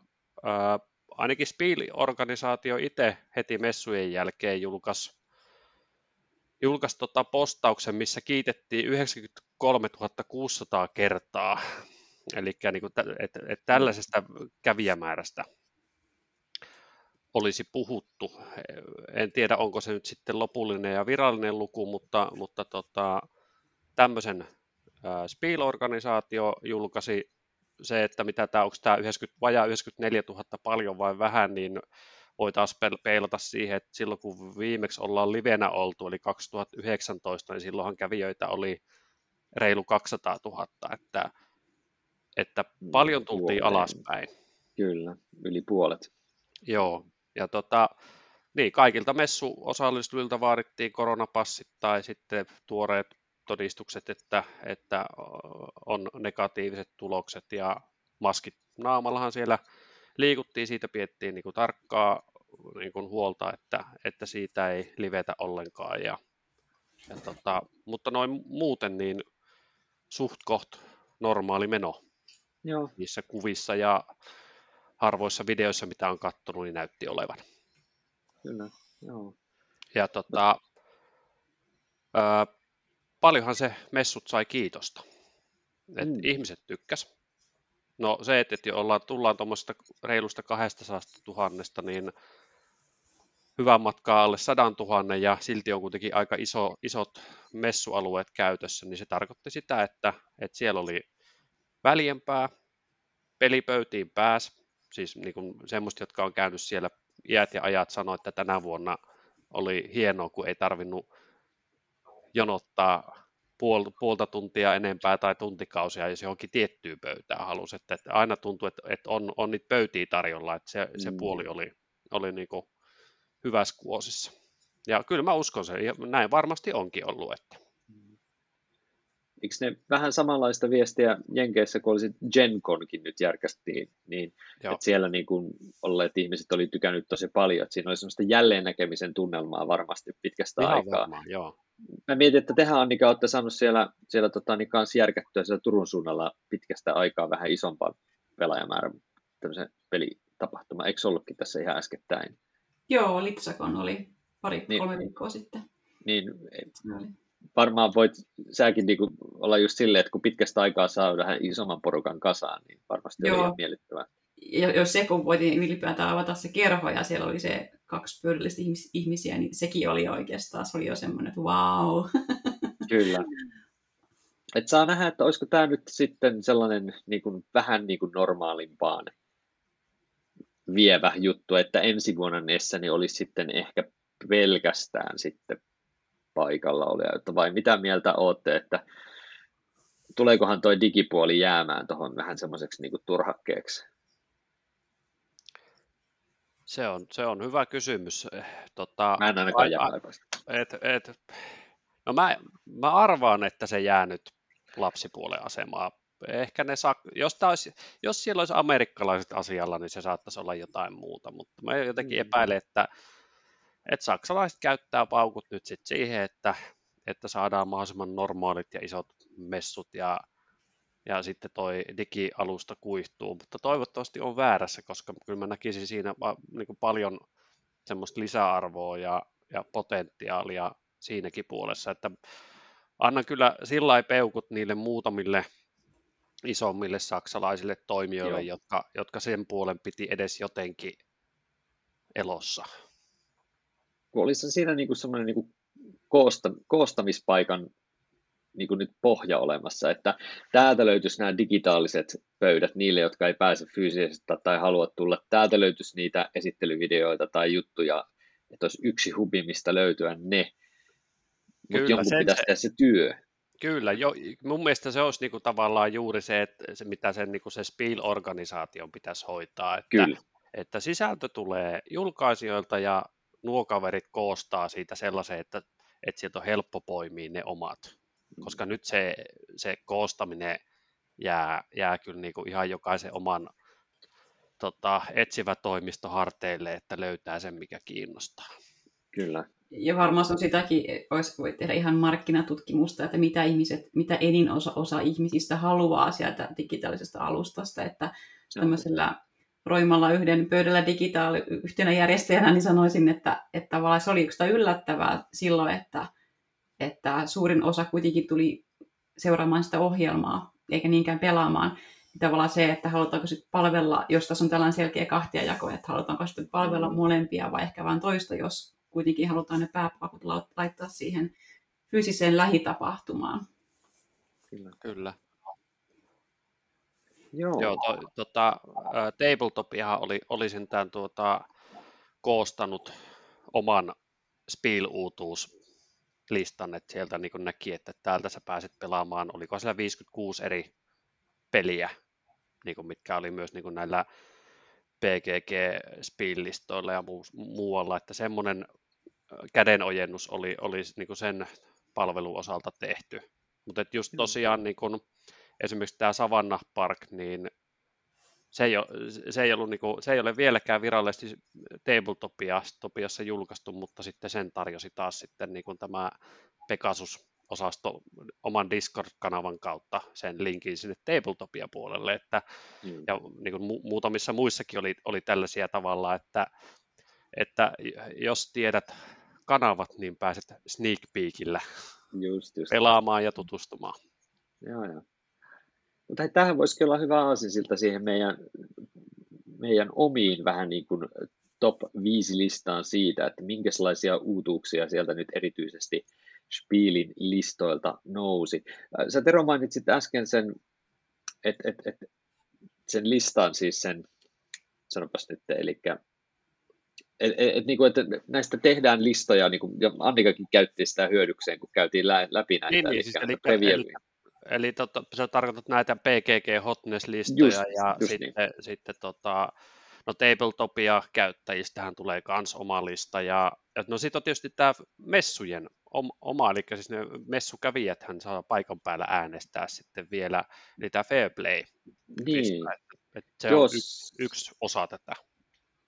äh, ainakin Spiel-organisaatio itse heti messujen jälkeen julkaisi julkaisi tota postauksen, missä kiitettiin 93 600 kertaa. Eli niin kuin, et, et tällaisesta kävijämäärästä olisi puhuttu. En tiedä, onko se nyt sitten lopullinen ja virallinen luku, mutta, mutta tota, tämmöisen Spiel-organisaatio julkaisi se, että mitä tämä, onko tämä 90, vajaa 94 000 paljon vai vähän, niin voi taas peilata siihen, että silloin kun viimeksi ollaan livenä oltu, eli 2019, niin silloinhan kävijöitä oli reilu 200 000, että, että paljon tultiin Puoleen. alaspäin. Kyllä, yli puolet. Joo, ja tota, niin, kaikilta messuosallistujilta vaadittiin koronapassit tai sitten tuoreet todistukset, että, että on negatiiviset tulokset ja maskit naamallahan siellä liikuttiin, siitä piettiin niin kuin tarkkaa niin kuin huolta, että, että siitä ei livetä ollenkaan. Ja, ja tota, mutta noin muuten niin suht koht normaali meno Joo. niissä kuvissa ja harvoissa videoissa, mitä on katsonut, niin näytti olevan. Kyllä, joo. Ja tota, ö, paljonhan se messut sai kiitosta. Et mm. Ihmiset tykkäs. No se, että, että ollaan, tullaan tuommoisesta reilusta 200 tuhannesta, niin hyvän matkaa alle 100 000 ja silti on kuitenkin aika iso, isot messualueet käytössä, niin se tarkoitti sitä, että, että siellä oli väljempää, pelipöytiin pääs, siis niin kuin semmoista, jotka on käynyt siellä iät ja ajat sanoi, että tänä vuonna oli hienoa, kun ei tarvinnut jonottaa puol, puolta tuntia enempää tai tuntikausia, jos johonkin tiettyyn pöytään halusi. Että, että aina tuntuu, että, että on, on niitä pöytiä tarjolla, että se, se mm. puoli oli, oli niin kuin hyvässä kuosissa. Ja kyllä mä uskon sen, ja näin varmasti onkin ollut. Että. Eikö ne vähän samanlaista viestiä Jenkeissä, kun olisi GenConkin nyt järkästiin, niin Joo. että siellä niin kuin olleet ihmiset oli tykännyt tosi paljon, että siinä oli sellaista jälleennäkemisen tunnelmaa varmasti pitkästä Ihan aikaa. Varmaan, joo. Mä mietin, että tehän Annika olette saanut siellä, siellä tota, niin kanssa järkättyä siellä Turun suunnalla pitkästä aikaa vähän isompaa pelaajamäärä tämmöisen pelitapahtuma. Eikö se ollutkin tässä ihan äskettäin? Joo, Litsakon oli pari, niin, kolme viikkoa sitten. Niin, varmaan voit säkin niinku olla just silleen, että kun pitkästä aikaa saa vähän isomman porukan kasaan, niin varmasti Joo. oli miellyttävää. Ja jos se, kun voitiin ylipäätään avata se kerho ja siellä oli se kaksi pyörällistä ihmis- ihmisiä, niin sekin oli oikeastaan, se oli jo semmoinen, että wow. Kyllä. Et saa nähdä, että olisiko tämä nyt sitten sellainen niin kuin, vähän niin kuin normaalimpaan vievä juttu, että ensi vuonna Nessani olisi sitten ehkä pelkästään sitten paikalla olijoita, vai mitä mieltä olette, että tuleekohan toi digipuoli jäämään tuohon vähän semmoiseksi niin turhakkeeksi? Se on, se on hyvä kysymys. Tota, mä en ainakaan jää et, et, no mä, mä arvaan, että se jää nyt lapsipuolen asemaa. Ehkä ne saa, jos, olisi, jos siellä olisi amerikkalaiset asialla, niin se saattaisi olla jotain muuta, mutta mä jotenkin mm. epäilen, että että saksalaiset käyttää paukut nyt sit siihen, että, että saadaan mahdollisimman normaalit ja isot messut ja, ja sitten toi digialusta kuihtuu, mutta toivottavasti on väärässä, koska kyllä mä näkisin siinä niin paljon semmoista lisäarvoa ja, ja potentiaalia siinäkin puolessa, että annan kyllä sillä peukut niille muutamille isommille saksalaisille toimijoille, jotka, jotka sen puolen piti edes jotenkin elossa olisi siinä niin kuin semmoinen niin kuin koosta, koostamispaikan niin kuin nyt pohja olemassa, että täältä löytyisi nämä digitaaliset pöydät niille, jotka ei pääse fyysisesti tai halua tulla. Täältä löytyisi niitä esittelyvideoita tai juttuja, että olisi yksi hubi, mistä löytyä ne. Mutta jonkun sen, pitäisi tehdä se työ. Kyllä, jo, mun mielestä se olisi niinku tavallaan juuri se, että se, mitä sen niinku se Spiel-organisaation pitäisi hoitaa, että, Kyllä. että sisältö tulee julkaisijoilta ja nuo kaverit koostaa siitä sellaisen, että, että sieltä on helppo poimia ne omat. Koska nyt se, se koostaminen jää, jää kyllä niin kuin ihan jokaisen oman tota, etsivä toimisto harteille, että löytää sen, mikä kiinnostaa. Kyllä. Ja varmaan on sitäkin, olisi, voi tehdä ihan markkinatutkimusta, että mitä, ihmiset, mitä enin osa, osa ihmisistä haluaa sieltä digitaalisesta alustasta, että tämmöisellä roimalla yhden pöydällä digitaali yhtenä järjestäjänä, niin sanoisin, että, että tavallaan se oli yksi yllättävää silloin, että, että suurin osa kuitenkin tuli seuraamaan sitä ohjelmaa, eikä niinkään pelaamaan. tavallaan se, että halutaanko sitten palvella, jos tässä on tällainen selkeä kahtiajako, että halutaanko sitten palvella mm. molempia vai ehkä vain toista, jos kuitenkin halutaan ne pääpakut laittaa siihen fyysiseen lähitapahtumaan. Kyllä. Kyllä. Joo. Joo to, tota, Tabletopia oli, oli sentään tuota, koostanut oman Spiel-uutuuslistan, että sieltä niin näki, että täältä sä pääset pelaamaan, oliko siellä 56 eri peliä, niin mitkä oli myös niin näillä PGG-Spiel-listoilla ja muu, muualla, että semmoinen kädenojennus oli, oli niin sen palvelun osalta tehty. Mutta just tosiaan niin kun, esimerkiksi tämä Savannah Park, niin se ei, ole, se, ei ollut, niin kuin, se ei ole vieläkään virallisesti Tabletopia julkaistu, mutta sitten sen tarjosi taas sitten niin kuin tämä Pegasus-osasto oman Discord-kanavan kautta sen linkin sinne Tabletopia puolelle, että, mm. ja niin kuin mu- muutamissa muissakin oli, oli tällaisia tavalla, että, että jos tiedät kanavat, niin pääset sneak peekillä just, just. pelaamaan ja tutustumaan. Joo, joo. Mutta tähän voisi olla hyvä aasinsilta siihen meidän, meidän omiin vähän niin kuin top 5 listaan siitä, että minkälaisia uutuuksia sieltä nyt erityisesti Spielin listoilta nousi. Sä Tero mainitsit äsken sen, että et, et, sen listan, siis sen, sanopas nyt, eli et, et, niin kuin, että näistä tehdään listoja, niin kuin, ja Annikakin käytti sitä hyödykseen, kun käytiin läpi näitä. Niin, niin, siis eli, eli, eli tota, sä tarkoitat näitä PGG Hotness-listoja, just, ja just sitten, niin. sitten tota, no Tabletopia käyttäjistähän tulee myös oma lista, ja, no sitten on tietysti tämä messujen oma, eli siis ne messukävijät hän saa paikan päällä äänestää sitten vielä niitä Fairplay. Niin. että se Jos... on yksi, yksi osa tätä.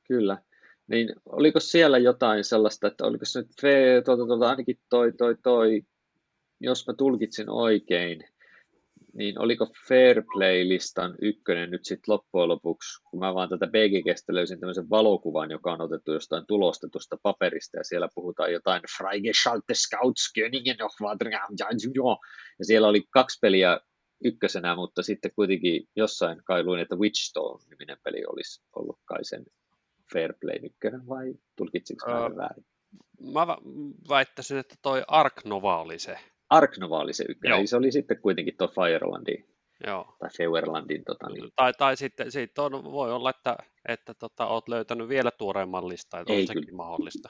Kyllä. Niin oliko siellä jotain sellaista, että oliko se nyt tuota, tuota, ainakin toi, toi, toi, jos mä tulkitsin oikein, niin oliko Fairplay-listan ykkönen nyt sitten loppujen lopuksi, kun mä vaan tätä BGGstä löysin tämmöisen valokuvan, joka on otettu jostain tulostetusta paperista, ja siellä puhutaan jotain Freigeschalte Scouts, Königen of ja siellä oli kaksi peliä ykkösenä, mutta sitten kuitenkin jossain kailuin, että Witchstone-niminen peli olisi ollut kai sen Fairplay ykkönen vai tulkitsinko mä öö, väärin? Mä väittäisin, että toi Ark Nova oli se. Ark Nova oli se ykkönen, eli se oli sitten kuitenkin tuo Firelandin Joo. tai Feuerlandin. Tota, niin. tai, tai sitten siitä on, voi olla, että, että tota, olet löytänyt vielä tuoreemman listan, että Ei, on sekin kyllä. mahdollista.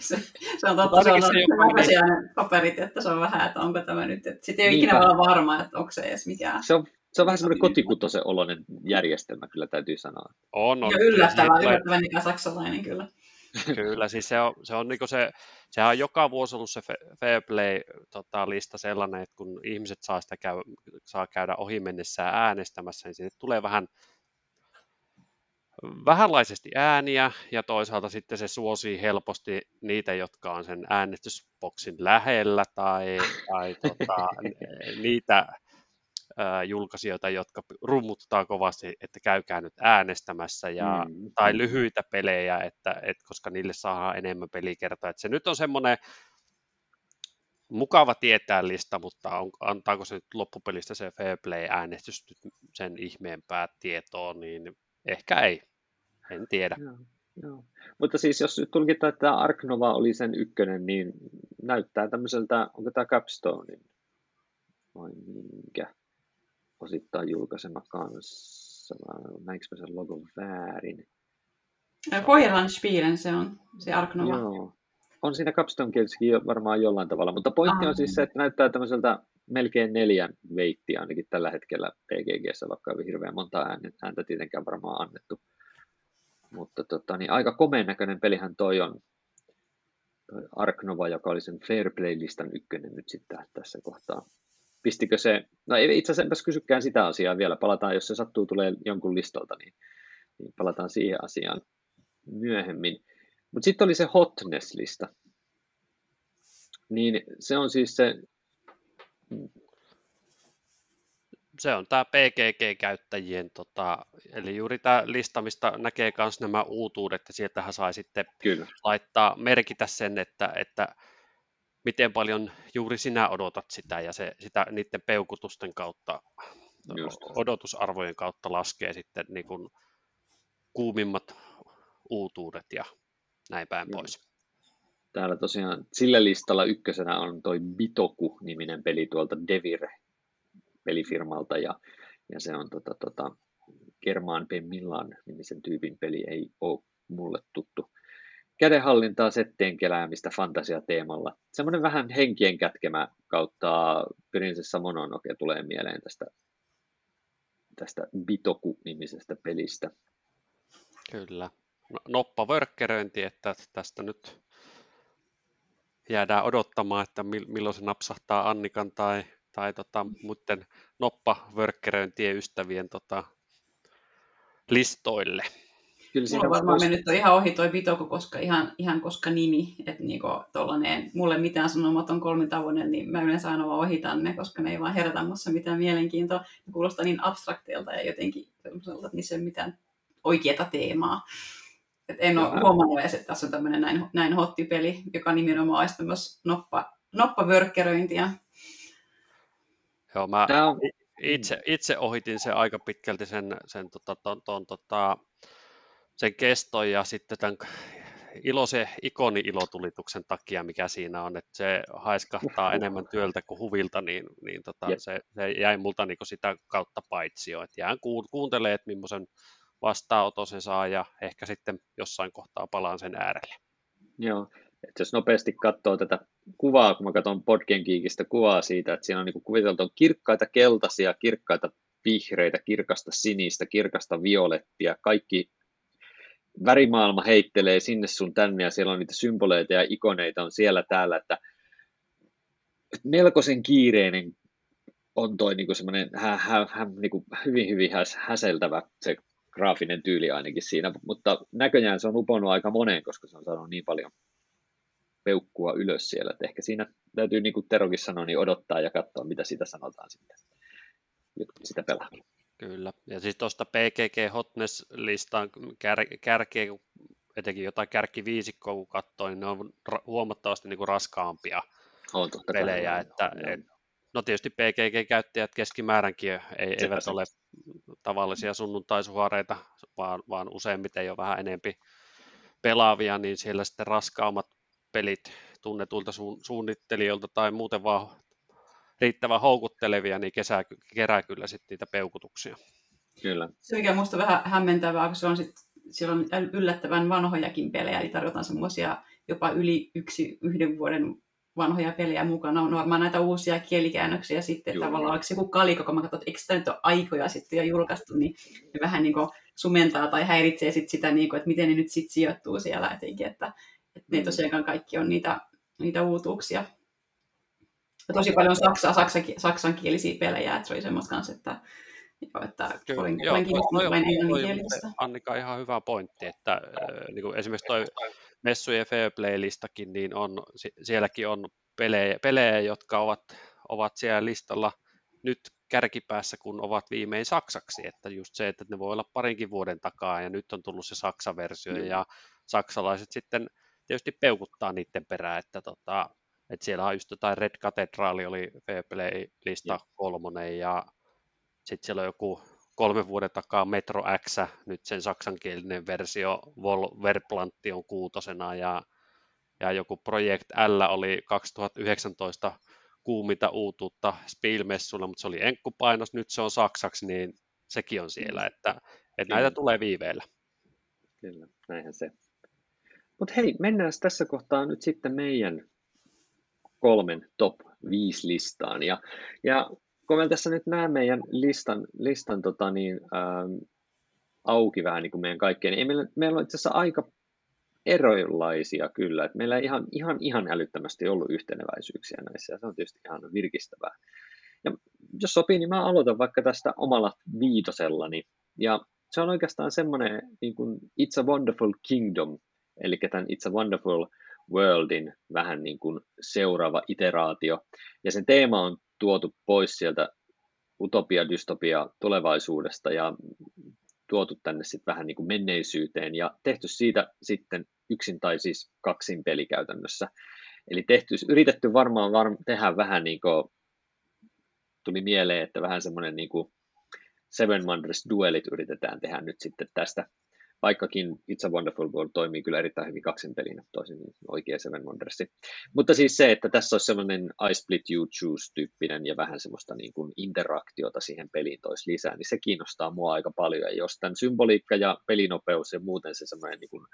se, se on totta, se on, se on paperit, että se on vähän, että onko tämä nyt, että sitten ei ole ikinä olla varma, että onko se edes mikään. Se on, se on vähän semmoinen kotikutosen oloinen järjestelmä, kyllä täytyy sanoa. On, on. Ja yllättävän, yllättävän ikä saksalainen kyllä. Kyllä, siis se on, se on niin se, sehän on joka vuosi ollut se fair play tota, lista sellainen, että kun ihmiset saa, sitä käy, saa käydä ohi mennessään äänestämässä, niin sinne tulee vähän vähänlaisesti ääniä ja toisaalta sitten se suosii helposti niitä, jotka on sen äänestysboksin lähellä tai, tai tota, niitä julkaisijoita, jotka rummuttaa kovasti, että käykää nyt äänestämässä, ja, mm. tai lyhyitä pelejä, että, että koska niille saa enemmän pelikertaa. Että se nyt on semmoinen mukava tietää lista, mutta on, antaako se nyt loppupelistä se fair play-äänestys sen ihmeempää tietoa, niin ehkä ei. En tiedä. Joo, joo. Mutta siis jos nyt tulkitaan, että Ark Nova oli sen ykkönen, niin näyttää tämmöiseltä, onko tämä Capstone vai minkä? Osittain julkaisema kanssa. Näinkö mä sen logon väärin? Feuerlandspielen se on, se Arknova. Joo. On siinä capstone jo, varmaan jollain tavalla, mutta pointti ah, on siis se, että näyttää tämmöiseltä melkein neljän veittiä ainakin tällä hetkellä PGGssä, vaikka ei hirveän monta ääntä tietenkään varmaan annettu. Mutta tota, niin aika komeen näköinen pelihän toi on, toi Arknova, joka oli sen Fairplay-listan ykkönen nyt sitten tässä kohtaa pistikö se, no ei itse asiassa enpäs kysykään sitä asiaa vielä, palataan, jos se sattuu tulee jonkun listolta, niin, niin palataan siihen asiaan myöhemmin. Mutta sitten oli se hotness-lista. Niin se on siis se... Se on tämä PGG-käyttäjien, tota, eli juuri tämä lista, mistä näkee myös nämä uutuudet, ja sieltähän sai sitten Kyllä. laittaa, merkitä sen, että, että miten paljon juuri sinä odotat sitä ja se, sitä niiden peukutusten kautta Just. odotusarvojen kautta laskee sitten niin kuin kuumimmat uutuudet ja näin päin pois. Täällä tosiaan sillä listalla ykkösenä on toi Bitoku-niminen peli tuolta Devir pelifirmalta ja, ja se on tota, tota, Germaan Pemmillan nimisen tyypin peli, ei ole mulle tuttu. Kädenhallintaa, setteen keläämistä fantasiateemalla. Semmoinen vähän henkien kätkemä kautta Prinsessa Mononoke tulee mieleen tästä, tästä Bitoku-nimisestä pelistä. Kyllä. No, noppavörkkeröinti, että tästä nyt jäädään odottamaan, että milloin se napsahtaa Annikan tai, tai tota, muiden noppavörkkeröintien ystävien tota, listoille. Kyllä siinä on varmaan mennyt toi ihan ohi toi Bitoku, koska ihan, ihan koska nimi, että niinku mulle mitään sanomaton kolmitavoinen, niin mä yleensä aina vaan ohitan ne, koska ne ei vaan herätä musta mitään mielenkiintoa. Ne kuulostaa niin abstrakteilta ja jotenkin sellaiselta, että niissä ei ole mitään oikeata teemaa. Et en ole huomannut edes, että tässä on tämmöinen näin, näin hotti-peli, joka nimenomaan olisi myös noppa, noppavörkkeröintiä. Joo, mä itse, itse ohitin se aika pitkälti sen, sen, tota, ton, ton, tota, sen keston ja sitten tämän iloisen ikoni-ilotulituksen takia, mikä siinä on, että se haiskahtaa enemmän työltä kuin huvilta, niin, niin tota, se, se jäi multa niin sitä kautta paitsio. Että jään kuuntelemaan, että millaisen vastaanoton se saa ja ehkä sitten jossain kohtaa palaan sen äärelle. Joo, että jos nopeasti katsoo tätä kuvaa, kun mä katson Podgenkiikistä kuvaa siitä, että siinä on niin kuviteltu kirkkaita keltaisia, kirkkaita vihreitä, kirkasta sinistä, kirkasta violettia, kaikki värimaailma heittelee sinne sun tänne ja siellä on niitä symboleita ja ikoneita on siellä täällä, että melkoisen kiireinen on toi niin semmoinen hä, hä, hä, niin hyvin hyvin häs, häseltävä se graafinen tyyli ainakin siinä, mutta näköjään se on uponnut aika moneen, koska se on saanut niin paljon peukkua ylös siellä, että ehkä siinä täytyy, niin kuin Terokin sanoi, niin odottaa ja katsoa, mitä sitä sanotaan sitten, sitä pelaa. Kyllä, ja siis tuosta PGG Hotness-listan kär, kärkeä, etenkin jotain kärkiviisikkoa kun katsoo, niin ne on huomattavasti niin kuin raskaampia on, totta pelejä, kai, että, et, no tietysti PGG-käyttäjät keskimääränkin ei, eivät se. ole tavallisia sunnuntaisuhareita, vaan, vaan useimmiten jo vähän enempi pelaavia, niin siellä sitten raskaammat pelit tunnetulta su- suunnittelijoilta tai muuten vaan riittävän houkuttelevia, niin kesä, kerää kyllä sitten niitä peukutuksia. Kyllä. Se mikä minusta vähän hämmentävää, kun se on sit, siellä on yllättävän vanhojakin pelejä, eli tarjotaan semmoisia jopa yli yksi, yhden vuoden vanhoja pelejä mukana. On varmaan näitä uusia kielikäännöksiä sitten, Joo. tavallaan oliko se joku kaliko, kun mä katson, että eikö sitä nyt ole aikoja sitten jo julkaistu, niin ne vähän niin kuin sumentaa tai häiritsee sit sitä, niin kuin, että miten ne nyt sitten sijoittuu siellä etenkin, että, että ne mm. tosiaankaan kaikki on niitä, niitä uutuuksia. Ja tosi paljon saksaa, saksa, saksankielisiä pelejä, että se oli semmoista kanssa, että Joo, että Kyllä, olen, joo, olen kiinnostunut. Annika ihan hyvä pointti, että äh, niin kuin esimerkiksi toi Messujen Fairplay-listakin, niin on, sielläkin on pelejä, pelejä jotka ovat, ovat siellä listalla nyt kärkipäässä, kun ovat viimein saksaksi, että just se, että ne voi olla parinkin vuoden takaa, ja nyt on tullut se saksaversio, mm. ja saksalaiset sitten tietysti peukuttaa niiden perään, että, tota, että siellä on just jotain Red Cathedral oli Fairplay-lista kolmonen, ja sitten siellä on joku kolme vuoden takaa Metro X, nyt sen saksankielinen versio, Vol Verplantti on kuutosena ja, ja joku Project L oli 2019 kuumita uutuutta Spielmessulla, mutta se oli enkkupainos, nyt se on saksaksi, niin sekin on siellä, että, että näitä tulee viiveellä. Kyllä, näinhän se. Mutta hei, mennään tässä kohtaa nyt sitten meidän kolmen top 5 listaan. Ja, ja kun me tässä nyt näemme meidän listan, listan tota niin, ähm, auki vähän niin kuin meidän kaikkeen, niin meillä, meillä on itse asiassa aika erilaisia kyllä. että meillä ei ihan, ihan, ihan älyttömästi ollut yhteneväisyyksiä näissä, ja se on tietysti ihan virkistävää. Ja jos sopii, niin mä aloitan vaikka tästä omalla viitosellani. Ja se on oikeastaan semmoinen niin It's a Wonderful Kingdom, eli tämän It's a Wonderful Worldin vähän niin kuin seuraava iteraatio. Ja sen teema on tuotu pois sieltä utopia, dystopia tulevaisuudesta ja tuotu tänne sitten vähän niin kuin menneisyyteen ja tehty siitä sitten yksin tai siis kaksin peli käytännössä. Eli tehty, yritetty varmaan varm, tehdä vähän niin kuin, tuli mieleen, että vähän semmoinen niin kuin Seven Wonders duelit yritetään tehdä nyt sitten tästä vaikkakin It's a Wonderful World toimii kyllä erittäin hyvin kaksin pelinä, toisin oikea Seven Wondersi. Mutta siis se, että tässä olisi sellainen I split you choose-tyyppinen ja vähän semmoista niin kuin interaktiota siihen peliin toisi lisää, niin se kiinnostaa mua aika paljon. Ja jos tämän symboliikka ja pelinopeus ja muuten se semmoinen niin kuin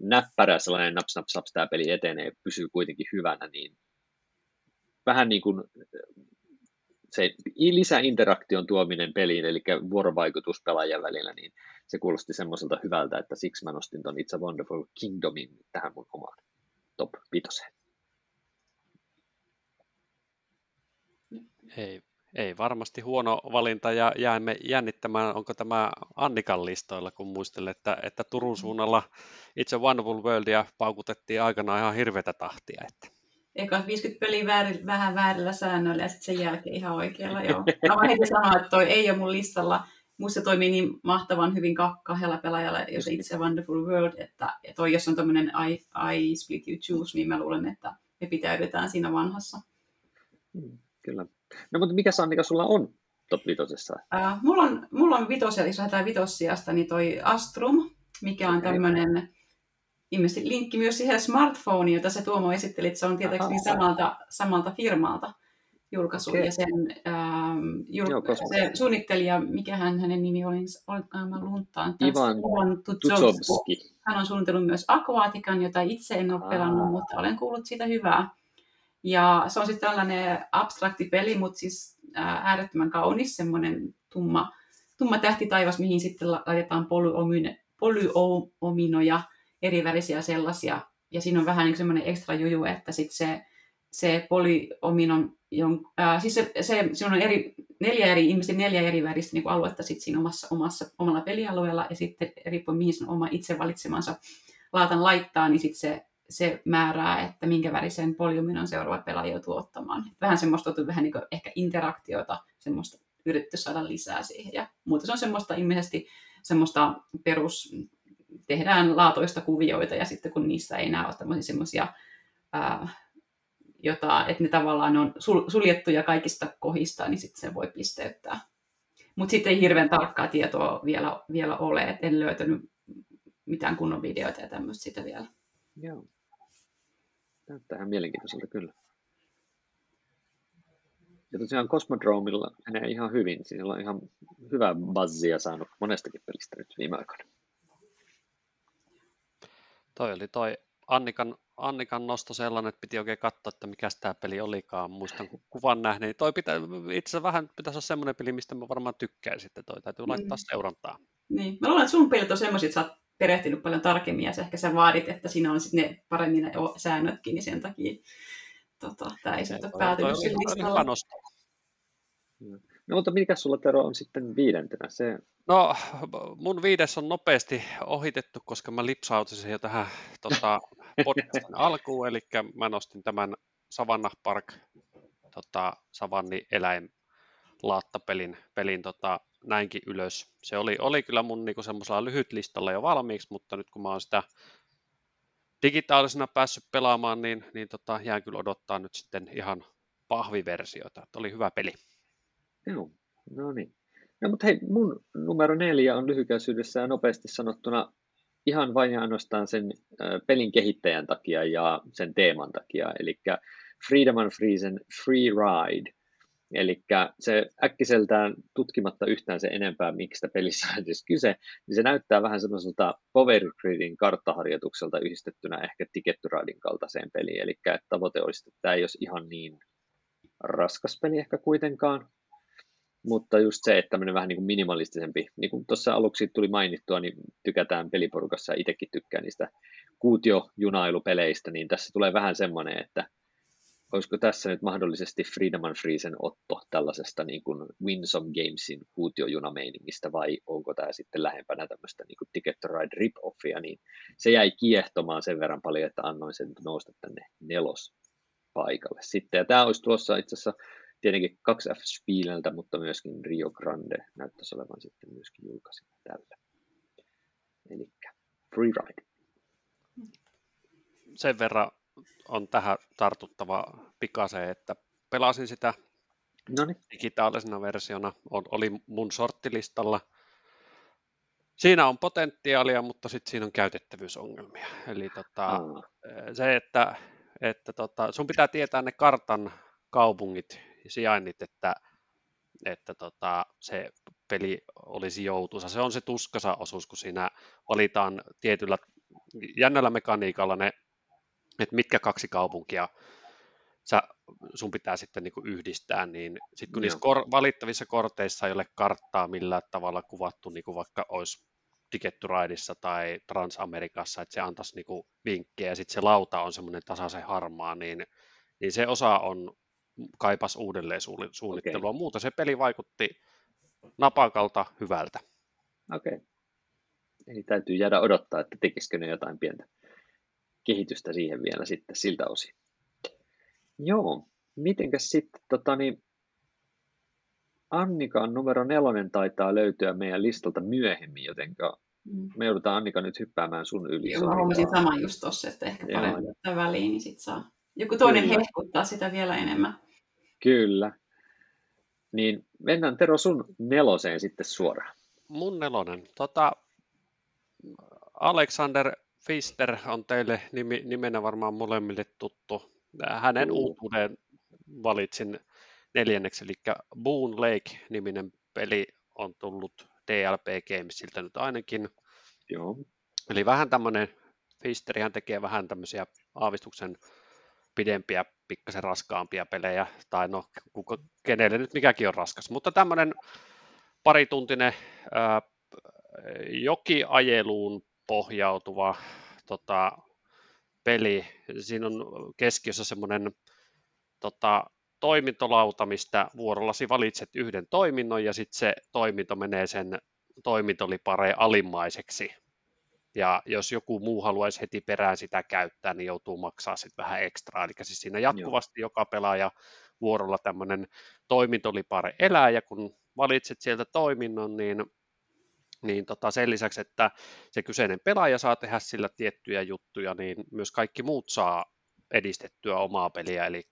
näppärä, sellainen naps, naps, naps, tämä peli etenee, pysyy kuitenkin hyvänä, niin vähän niin kuin se lisäinteraktion tuominen peliin, eli vuorovaikutus pelaajan välillä, niin se kuulosti semmoiselta hyvältä, että siksi mä nostin ton It's a Wonderful Kingdomin tähän mun omaan top vitoseen. Ei, ei varmasti huono valinta ja jäämme jännittämään, onko tämä Annikan listoilla, kun muistelen, että, että Turun suunnalla It's a Wonderful Worldia paukutettiin aikanaan ihan hirveätä tahtia. Että eka 50 peliä väärillä, vähän väärillä säännöillä ja sitten sen jälkeen ihan oikealla. Joo. Mä voin heti sanoa, että toi ei ole mun listalla. Musta toimii niin mahtavan hyvin kahdella pelaajalla, jos itse Wonderful World, että ja toi, jos on tämmöinen I, I split you choose, niin mä luulen, että me pitäydytään siinä vanhassa. Hmm, kyllä. No mutta mikä Sannika sulla on top vitosessa? Uh, mulla on, mulla on vitosia, jos lähdetään vitossiasta, niin toi Astrum, mikä on tämmöinen ilmeisesti linkki myös siihen smartphoneen, jota se Tuomo esitteli, että se on tietenkin samalta, samalta firmalta julkaisu. Okay. Ja sen, ähm, jul- Joo, se suunnittelija, mikä hän, hänen nimi oli, olikohan mä luntaan. Ivan, Tutsovski. Hän on suunnitellut myös Aquatican, jota itse en ole pelannut, Aa. mutta olen kuullut siitä hyvää. Ja se on sitten tällainen abstrakti peli, mutta siis äärettömän kaunis, semmoinen tumma, tumma tähtitaivas, mihin sitten laitetaan polyominoja eri värisiä sellaisia. Ja siinä on vähän niin semmoinen ekstra juju, että sit se, se polyominon, jon, ää, siis se, se, siinä on eri, neljä eri, ihmisten neljä eri väristä niin aluetta sit siinä omassa, omassa, omalla pelialueella, ja sitten riippuen mihin sen oma itse valitsemansa laatan laittaa, niin sitten se, se määrää, että minkä värisen polyominon seuraava pelaaja joutuu ottamaan. Vähän semmoista vähän niin ehkä interaktiota, semmoista yritetty saada lisää siihen. Ja muuta se on semmoista ilmeisesti semmoista perus tehdään laatoista kuvioita ja sitten kun niissä ei enää ole semmoisia, jota, että ne tavallaan on suljettuja kaikista kohdista, niin sitten se voi pisteyttää. Mutta sitten ei hirveän tarkkaa tietoa vielä, vielä ole, että en löytänyt mitään kunnon videoita ja tämmöistä sitä vielä. Joo. Näyttää ihan mielenkiintoiselta kyllä. Ja tosiaan Cosmodromilla menee ihan hyvin. Siinä on ihan hyvä buzzia saanut monestakin pelistä nyt viime aikoina. Toi oli toi Annikan, Annikan nosto sellainen, että piti oikein katsoa, että mikä tämä peli olikaan. Muistan kuvan nähneeni. Toi pitää, itse asiassa vähän pitäisi olla semmoinen peli, mistä mä varmaan tykkään sitten. Toi täytyy mm. laittaa seurantaa. Niin. Mä luulen, että sun pelit on semmoisia, että sä oot perehtynyt paljon tarkemmin ja ehkä sä vaadit, että siinä on sitten ne paremmin ne säännötkin, niin sen takia tota, tämä ei sieltä päätynyt sillä listalla. No mutta mikä sulla Tero on sitten viidentenä? Se... No mun viides on nopeasti ohitettu, koska mä lipsautin jo tähän tota, podcastin alkuun, eli mä nostin tämän Savannah Park tota, Savanni eläin laattapelin pelin tota, näinkin ylös. Se oli, oli kyllä mun niinku semmoisella lyhyt listalla jo valmiiksi, mutta nyt kun mä oon sitä digitaalisena päässyt pelaamaan, niin, niin tota, jään kyllä odottaa nyt sitten ihan pahviversiota. Että oli hyvä peli. Joo, no niin. No, mutta hei, mun numero neljä on lyhykäisyydessä ja nopeasti sanottuna ihan vain ja ainoastaan sen pelin kehittäjän takia ja sen teeman takia, eli Freedom and Freezen Free Ride. Eli se äkkiseltään tutkimatta yhtään se enempää, miksi pelissä on edes kyse, niin se näyttää vähän semmoiselta Power Gridin karttaharjoitukselta yhdistettynä ehkä Ticket to Ridein kaltaiseen peliin. Eli tavoite olisi, että tämä ei olisi ihan niin raskas peli ehkä kuitenkaan, mutta just se, että tämmöinen vähän niin kuin minimalistisempi, niin kuin tuossa aluksi tuli mainittua, niin tykätään peliporukassa ja itsekin tykkään niistä kuutiojunailupeleistä, niin tässä tulee vähän semmoinen, että olisiko tässä nyt mahdollisesti Freedom and Freezen otto tällaisesta niin kuin Winsome Gamesin kuutiojunameiningistä vai onko tämä sitten lähempänä tämmöistä niin kuin Ticket to Ride rip-offia, niin se jäi kiehtomaan sen verran paljon, että annoin sen nousta tänne nelos paikalle sitten. Ja tämä olisi tuossa itse asiassa tietenkin 2F Spieleltä, mutta myöskin Rio Grande näyttäisi olevan sitten myöskin julkaisina tällä. Eli Free Ride. Sen verran on tähän tartuttava pikaseen, että pelasin sitä Noniin. digitaalisena versiona, on, oli mun sorttilistalla. Siinä on potentiaalia, mutta sitten siinä on käytettävyysongelmia. Eli tota, se, että, että tota, sun pitää tietää ne kartan kaupungit sijainnit, että, että tota, se peli olisi joutuisa. Se on se tuskasa osuus, kun siinä valitaan tietyllä jännällä mekaniikalla ne, että mitkä kaksi kaupunkia sä, sun pitää sitten niin yhdistää, niin sitten kun Joo. niissä kor- valittavissa korteissa ei ole karttaa millään tavalla kuvattu, niin kuin vaikka olisi Ticket to Rideissa tai Transamerikassa, että se antaisi niin vinkkejä ja sitten se lauta on semmoinen tasaisen harmaa, niin, niin se osa on kaipas uudelleen suunni- suunnittelua. Okei. Muuta se peli vaikutti napakalta hyvältä. okei. Eli täytyy jäädä odottaa, että tekisikö ne jotain pientä kehitystä siihen vielä sitten siltä osin. Joo, mitenkäs sitten, tota, niin, Annikan numero nelonen taitaa löytyä meidän listalta myöhemmin, joten Mm. me joudutaan Annika nyt hyppäämään sun yli. Joo, mä huomasin saman just tossa, että ehkä ottaa väliin, niin sit saa joku toinen Kyllä. hehkuttaa sitä vielä enemmän. Kyllä. Niin mennään Tero sun neloseen sitten suoraan. Mun nelonen. Tota, Alexander Fister on teille nimi, nimenä varmaan molemmille tuttu. Hänen uutuuden valitsin neljänneksi, eli Boon Lake-niminen peli on tullut DLP Gamesiltä nyt ainakin. Joo. Eli vähän tämmöinen, Fisterihän tekee vähän tämmöisiä aavistuksen pidempiä, pikkasen raskaampia pelejä, tai no, kuka, kenelle nyt mikäkin on raskas, mutta tämmöinen parituntinen ää, jokiajeluun pohjautuva tota, peli. Siinä on keskiössä semmoinen tota, toimintolauta, mistä vuorollasi valitset yhden toiminnon ja sitten se toiminto menee sen toimintolipareen alimmaiseksi. Ja jos joku muu haluaisi heti perään sitä käyttää, niin joutuu maksaa sitten vähän ekstraa. Eli siis siinä jatkuvasti joka pelaaja vuorolla tämmöinen toimintolipare elää, ja kun valitset sieltä toiminnon, niin, niin tota sen lisäksi, että se kyseinen pelaaja saa tehdä sillä tiettyjä juttuja, niin myös kaikki muut saa edistettyä omaa peliä, eli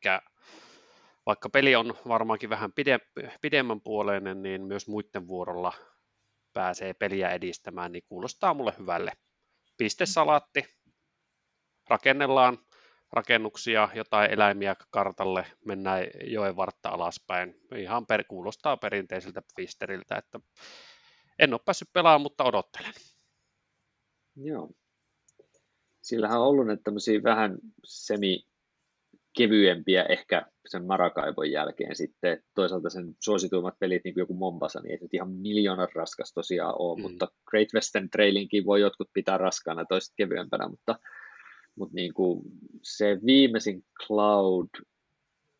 vaikka peli on varmaankin vähän pide- pidemmän puoleinen, niin myös muiden vuorolla pääsee peliä edistämään, niin kuulostaa mulle hyvälle. Pistesalaatti, rakennellaan rakennuksia, jotain eläimiä kartalle, mennään joen vartta alaspäin. Ihan per, kuulostaa perinteiseltä Fisteriltä, että en ole päässyt pelaamaan, mutta odottelen. Joo. Sillähän on ollut näitä vähän semi kevyempiä ehkä sen Marakaivon jälkeen sitten. Toisaalta sen suosituimmat pelit, niin kuin joku Mombasa, niin ei nyt ihan miljoonan raskas tosiaan ole, Mm. mutta Great Western Trailinkin voi jotkut pitää raskaana, toiset kevyempänä, mutta, mutta niin kuin se viimeisin Cloud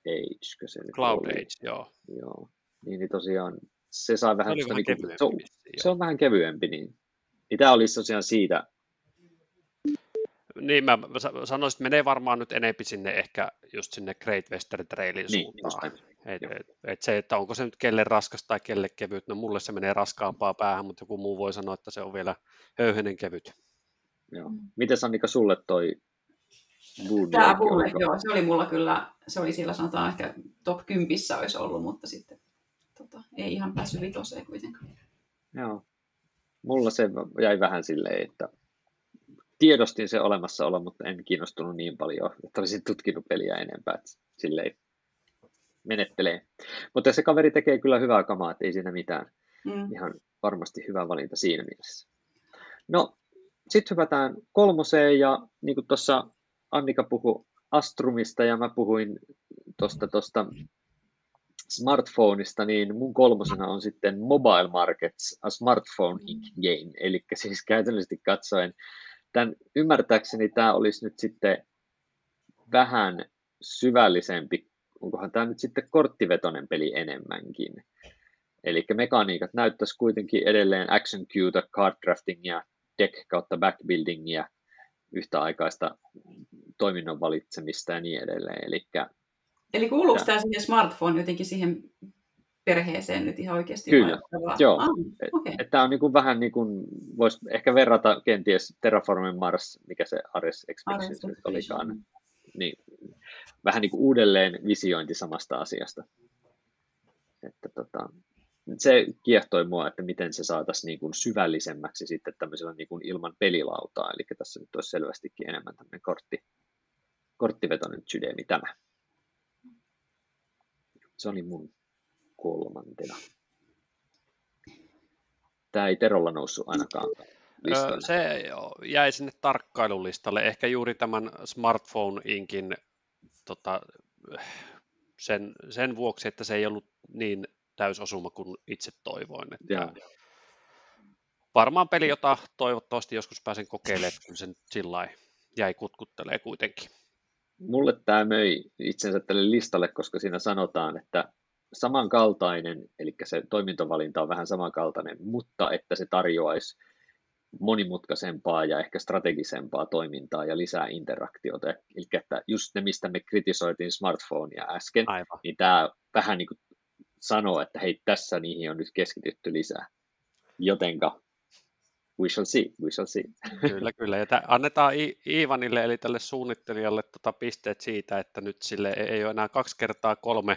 Age, se Cloud oli? Age, joo. Joo. Niin, niin tosiaan se sai vähän, Se vähän niin kuin, se, on, se on vähän kevyempi, niin, niin tämä olisi tosiaan siitä, Niin mä sa- sanoisin, että menee varmaan nyt enempi sinne ehkä just sinne Great Western Trailin niin, suuntaan. Et, et, et se, että onko se nyt kelle raskas tai kelle kevyt, no mulle se menee raskaampaa päähän, mutta joku muu voi sanoa, että se on vielä höyhenen kevyt. Joo. Miten Annika sulle toi Boon Tämä oli? joo, se oli mulla kyllä, se oli sillä sanotaan ehkä top 10 olisi ollut, mutta sitten tota, ei ihan päässyt vitoseen kuitenkaan. Joo. Mulla se jäi vähän silleen, että tiedostin se olemassaolo, mutta en kiinnostunut niin paljon, että olisin tutkinut peliä enempää. Että silleen menettelee. Mutta se kaveri tekee kyllä hyvää kamaa, että ei siinä mitään. Mm. Ihan varmasti hyvä valinta siinä mielessä. No, sitten hypätään kolmoseen ja niin kuin tuossa Annika puhui Astrumista ja mä puhuin tuosta tosta smartphoneista, niin mun kolmosena on sitten Mobile Markets, a Smartphone Inc. Game, eli siis käytännöllisesti katsoen, tämän, ymmärtääkseni tämä olisi nyt sitten vähän syvällisempi, onkohan tämä nyt sitten korttivetoinen peli enemmänkin. Eli mekaniikat näyttäisi kuitenkin edelleen action cuetä, card draftingia, deck kautta backbuildingia, yhtäaikaista toiminnon valitsemista ja niin edelleen. Eli Eli kuuluuko tämä siihen smartphone jotenkin siihen perheeseen nyt ihan oikeasti? Kyllä, vai- vai- joo. Ah, että tämä on niin kuin vähän niin kuin, voisi ehkä verrata kenties Terraformin Mars, mikä se Ares Expeditions nyt olikaan, niin vähän niin kuin uudelleen visiointi samasta asiasta. että tota, se kiehtoi mua, että miten se saataisiin niin kuin syvällisemmäksi sitten tämmöisellä niin kuin ilman pelilautaa, eli tässä nyt olisi selvästikin enemmän tämmöinen kortti, korttivetoinen sydeemi tämä. Se oli mun kolmantena. Tämä ei Terolla noussut ainakaan listalle. Se jäi sinne tarkkailulistalle. Ehkä juuri tämän Smartphone Inkin tota, sen, sen vuoksi, että se ei ollut niin täysosuma kuin itse toivoin. Että varmaan peli, jota toivottavasti joskus pääsen kokeilemaan, että sen sillä jäi kutkuttelee kuitenkin. Mulle tämä möi itsensä tälle listalle, koska siinä sanotaan, että samankaltainen, eli se toimintavalinta on vähän samankaltainen, mutta että se tarjoaisi monimutkaisempaa ja ehkä strategisempaa toimintaa ja lisää interaktiota. Eli että just ne, mistä me kritisoitiin smartphonea äsken, Aivan. niin tämä vähän niin kuin sanoo, että hei, tässä niihin on nyt keskitytty lisää. Jotenka we shall see, we shall see. Kyllä, kyllä. Ja annetaan Iivanille, eli tälle suunnittelijalle tota pisteet siitä, että nyt sille ei ole enää kaksi kertaa kolme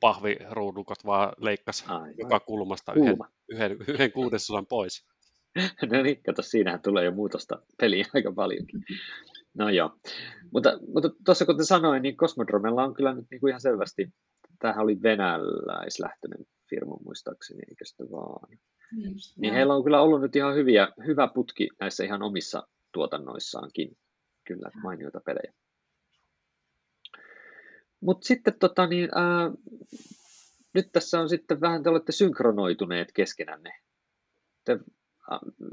pahviruudukot, vaan leikkasi Aivan. joka kulmasta yhden, yhden, yhden kuudesosan pois. no niin, kato, siinähän tulee jo muutosta peliin aika paljonkin. No joo, mutta, mutta tuossa kun te sanoin, niin Cosmodromella on kyllä nyt niin kuin ihan selvästi, tämähän oli venäläislähtöinen firma muistaakseni, eikö sitä vaan? Just, niin heillä on kyllä ollut nyt ihan hyviä, hyvä putki näissä ihan omissa tuotannoissaankin. Kyllä, mainioita pelejä. Mutta sitten tota, niin, ää, nyt tässä on sitten vähän, te olette synkronoituneet keskenänne. Te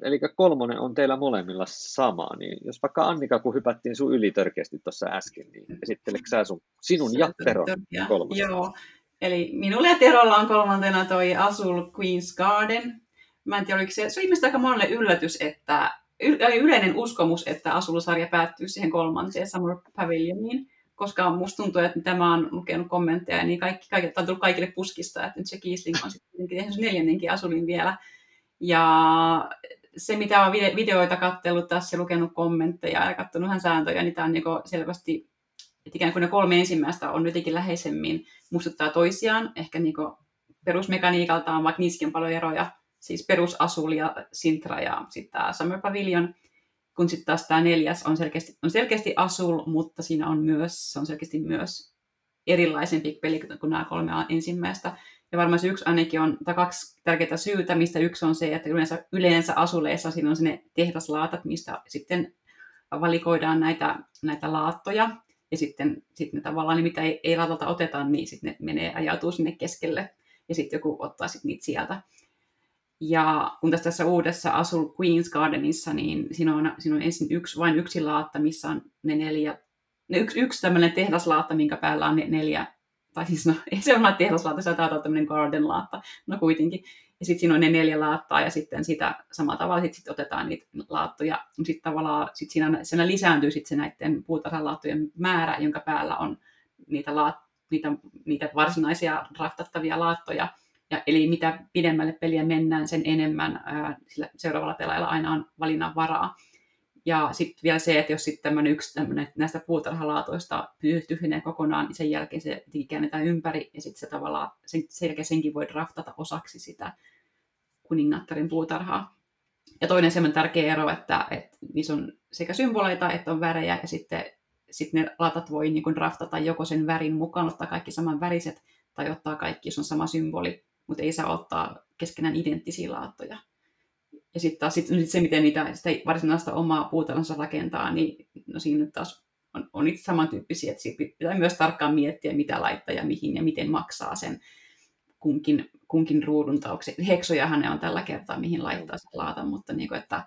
eli kolmonen on teillä molemmilla sama, niin jos vaikka Annika, kun hypättiin sun yli törkeästi tuossa äsken, niin esitteleksä sä sun, sinun ja Teron kolmonen? Joo, eli minulle ja Terolla on kolmantena toi Asul Queen's Garden. Mä en tiedä, oliko se, se on ilmeisesti aika monelle yllätys, että yleinen uskomus, että Asul-sarja päättyy siihen kolmanteen Summer Pavilioniin, koska musta tuntuu, että tämä on lukenut kommentteja, niin kaikki, kaikki, on tullut kaikille puskista, että nyt se Kiesling on sitten tehnyt neljännenkin Asulin vielä. Ja se, mitä olen videoita katsellut tässä, lukenut kommentteja ja katsonut ihan sääntöjä, niin tämä on niin selvästi, että ikään kuin ne kolme ensimmäistä on jotenkin läheisemmin muistuttaa toisiaan, ehkä niin perusmekaniikaltaan, vaikka niissäkin on paljon eroja, siis perusasul ja Sintra ja sitten tämä Summer Pavilion, kun sitten taas tämä neljäs on selkeästi, on selkeästi Asul, mutta siinä on myös, se on selkeästi myös erilaisempi peli kuin nämä kolme ensimmäistä. Ja varmaan se yksi ainakin on, tai kaksi tärkeää syytä, mistä yksi on se, että yleensä, yleensä asuleissa siinä on sinne tehdaslaatat, mistä sitten valikoidaan näitä, näitä laattoja. Ja sitten, sitten ne tavallaan, niin mitä ei, ei laatalta oteta, niin sitten ne menee, ajautuu sinne keskelle. Ja sitten joku ottaa sitten niitä sieltä. Ja kun tässä, tässä uudessa Asul Queen's Gardenissa, niin siinä on, siinä on ensin yksi, vain yksi laatta, missä on ne neljä, ne yksi, yksi tämmöinen tehdaslaatta, minkä päällä on ne neljä tai siis no, ei se ole tehdaslaatta, se taitaa tämmöinen garden laatta, no kuitenkin. Ja sitten siinä on ne neljä laattaa ja sitten sitä samalla tavalla sit, sit otetaan niitä laattoja. Sitten tavallaan sit siinä, siinä lisääntyy sit se näiden puutarhalaattojen määrä, jonka päällä on niitä, laat, niitä, niitä varsinaisia draftattavia laattoja. Ja, eli mitä pidemmälle peliä mennään, sen enemmän ää, sillä seuraavalla pelaajalla aina on valinnan varaa. Ja sitten vielä se, että jos sitten tämmöinen yksi tämmönen, näistä puutarhalaatoista tyhjenee kokonaan, niin sen jälkeen se käännetään ympäri ja sitten se tavallaan, sen, sen jälkeen senkin voi draftata osaksi sitä kuningattarin puutarhaa. Ja toinen semmoinen tärkeä ero, että, että niissä on sekä symboleita että on värejä ja sitten sitten ne latat voi niin draftata joko sen värin mukaan, ottaa kaikki saman väriset tai ottaa kaikki, jos on sama symboli, mutta ei saa ottaa keskenään identtisiä laattoja. Ja sitten taas sit, sit se, miten niitä sitä varsinaista omaa puutalonsa rakentaa, niin no siinä taas on, on niitä samantyyppisiä, että pitää myös tarkkaan miettiä, mitä laittaa ja mihin ja miten maksaa sen kunkin, kunkin ruudun taukse. Heksojahan ne on tällä kertaa, mihin laittaa sen laatan, mutta niin kuin, että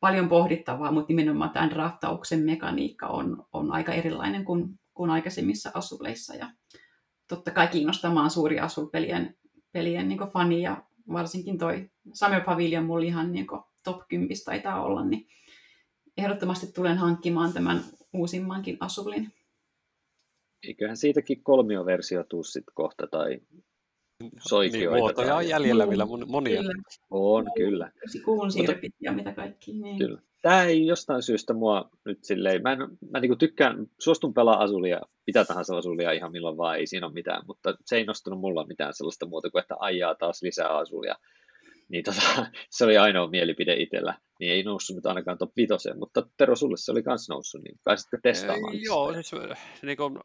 paljon pohdittavaa, mutta nimenomaan tämän draftauksen mekaniikka on, on aika erilainen kuin, kuin aikaisemmissa asuleissa. Ja totta kai kiinnostamaan suuri asulpelien pelien niin fani ja varsinkin toi Summer Pavilion mulla ihan niin top 10 taitaa olla, niin ehdottomasti tulen hankkimaan tämän uusimmankin Asulin. Eiköhän siitäkin kolmioversio tuu sitten kohta, tai soikioita. Niin, muotoja on jäljellä vielä mon- monia. Kyllä. On, kyllä. Kuun siirpit ja mitä kaikki. Niin. Kyllä. Tämä ei jostain syystä mua nyt silleen, mä, en, mä niinku tykkään, suostun pelaa Asulia, mitä tahansa Asulia ihan milloin vaan, ei siinä ole mitään, mutta se ei nostanut mulla mitään sellaista muuta kuin, että ajaa taas lisää Asulia. Niin tota, se oli ainoa mielipide itsellä, niin ei noussut nyt ainakaan top 5, mutta Tero, sulle se oli kans noussut, niin pääsitkö testaamaan? Ei, Joo, siis niin kun,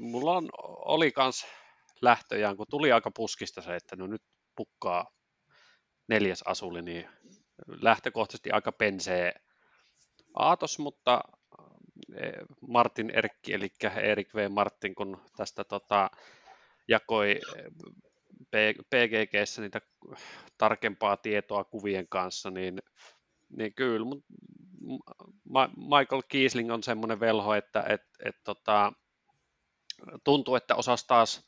mulla on, oli kans lähtöjään, kun tuli aika puskista se, että no nyt pukkaa neljäs asuli, niin lähtökohtaisesti aika pensee aatos, mutta eh, Martin Erkki, eli Erik V. Martin, kun tästä tota, jakoi P- PGGssä niitä tarkempaa tietoa kuvien kanssa, niin, niin kyllä mut, Ma- Michael Kiesling on semmoinen velho, että et, et, tota, tuntuu, että osasi taas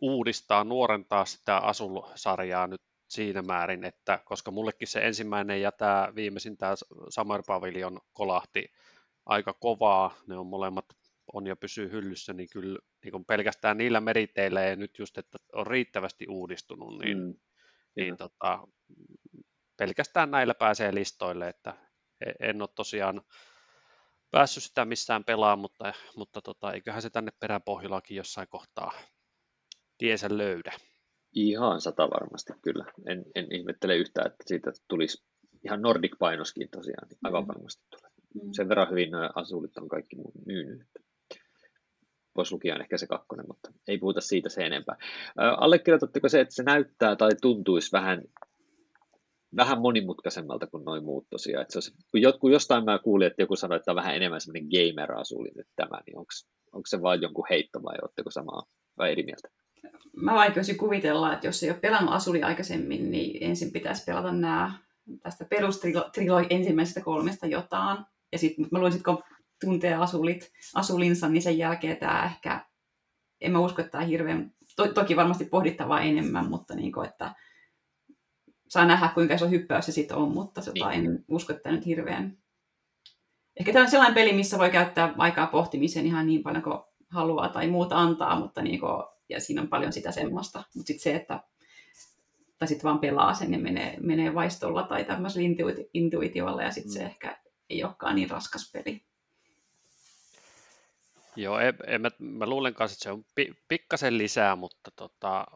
uudistaa, nuorentaa sitä Asul-sarjaa nyt siinä määrin, että koska mullekin se ensimmäinen ja tämä viimeisin, tämä Summer Pavilion kolahti aika kovaa, ne on molemmat on ja pysyy hyllyssä, niin kyllä niin pelkästään niillä meriteillä ja nyt just, että on riittävästi uudistunut, niin, mm. niin tota, pelkästään näillä pääsee listoille, että e-, en ole tosiaan päässyt sitä missään pelaamaan, mutta, mutta tota, eiköhän se tänne peräpohjillakin jossain kohtaa tiensä löydä. Ihan sata varmasti kyllä. En, en ihmettele yhtään, että siitä tulisi ihan Nordic-painoskin tosiaan, niin aivan varmasti tulee. Mm. Sen verran hyvin nämä asulit on kaikki myynyt. Pois lukien ehkä se kakkonen, mutta ei puhuta siitä se enempää. Allekirjoitatteko se, että se näyttää tai tuntuisi vähän, vähän monimutkaisemmalta kuin noin muut tosiaan? Että se olisi, kun jotkut, jostain mä kuulin, että joku sanoi, että on vähän enemmän semmoinen gamer-asuli nyt tämä, niin onko se vain jonkun heitto vai oletteko samaa vai eri mieltä? Mä vaikeaisin kuvitella, että jos ei ole pelannut Asuli aikaisemmin, niin ensin pitäisi pelata nämä tästä perustrilo ensimmäisestä kolmesta jotain. Ja sitten mä luulen, kun tuntee asulit, asulinsa, niin sen jälkeen tämä ehkä, en mä usko, että tämä hirveän, to, toki varmasti pohdittavaa enemmän, mutta niin kuin, että saa nähdä, kuinka iso hyppäys se sitten on, mutta tota, niin. en usko, että nyt hirveän... Ehkä tämä on sellainen peli, missä voi käyttää aikaa pohtimiseen ihan niin paljon kuin haluaa tai muuta antaa, mutta niin kuin, ja siinä on paljon sitä semmoista. Mutta sitten se, että tai sitten vaan pelaa sen ja menee, menee vaistolla tai tämmöisellä intuiti- intuitiolla ja sitten mm. se ehkä ei olekaan niin raskas peli. Joo, en, en, mä, mä luulen kanssa, että se on pi, pikkasen lisää, mutta tota,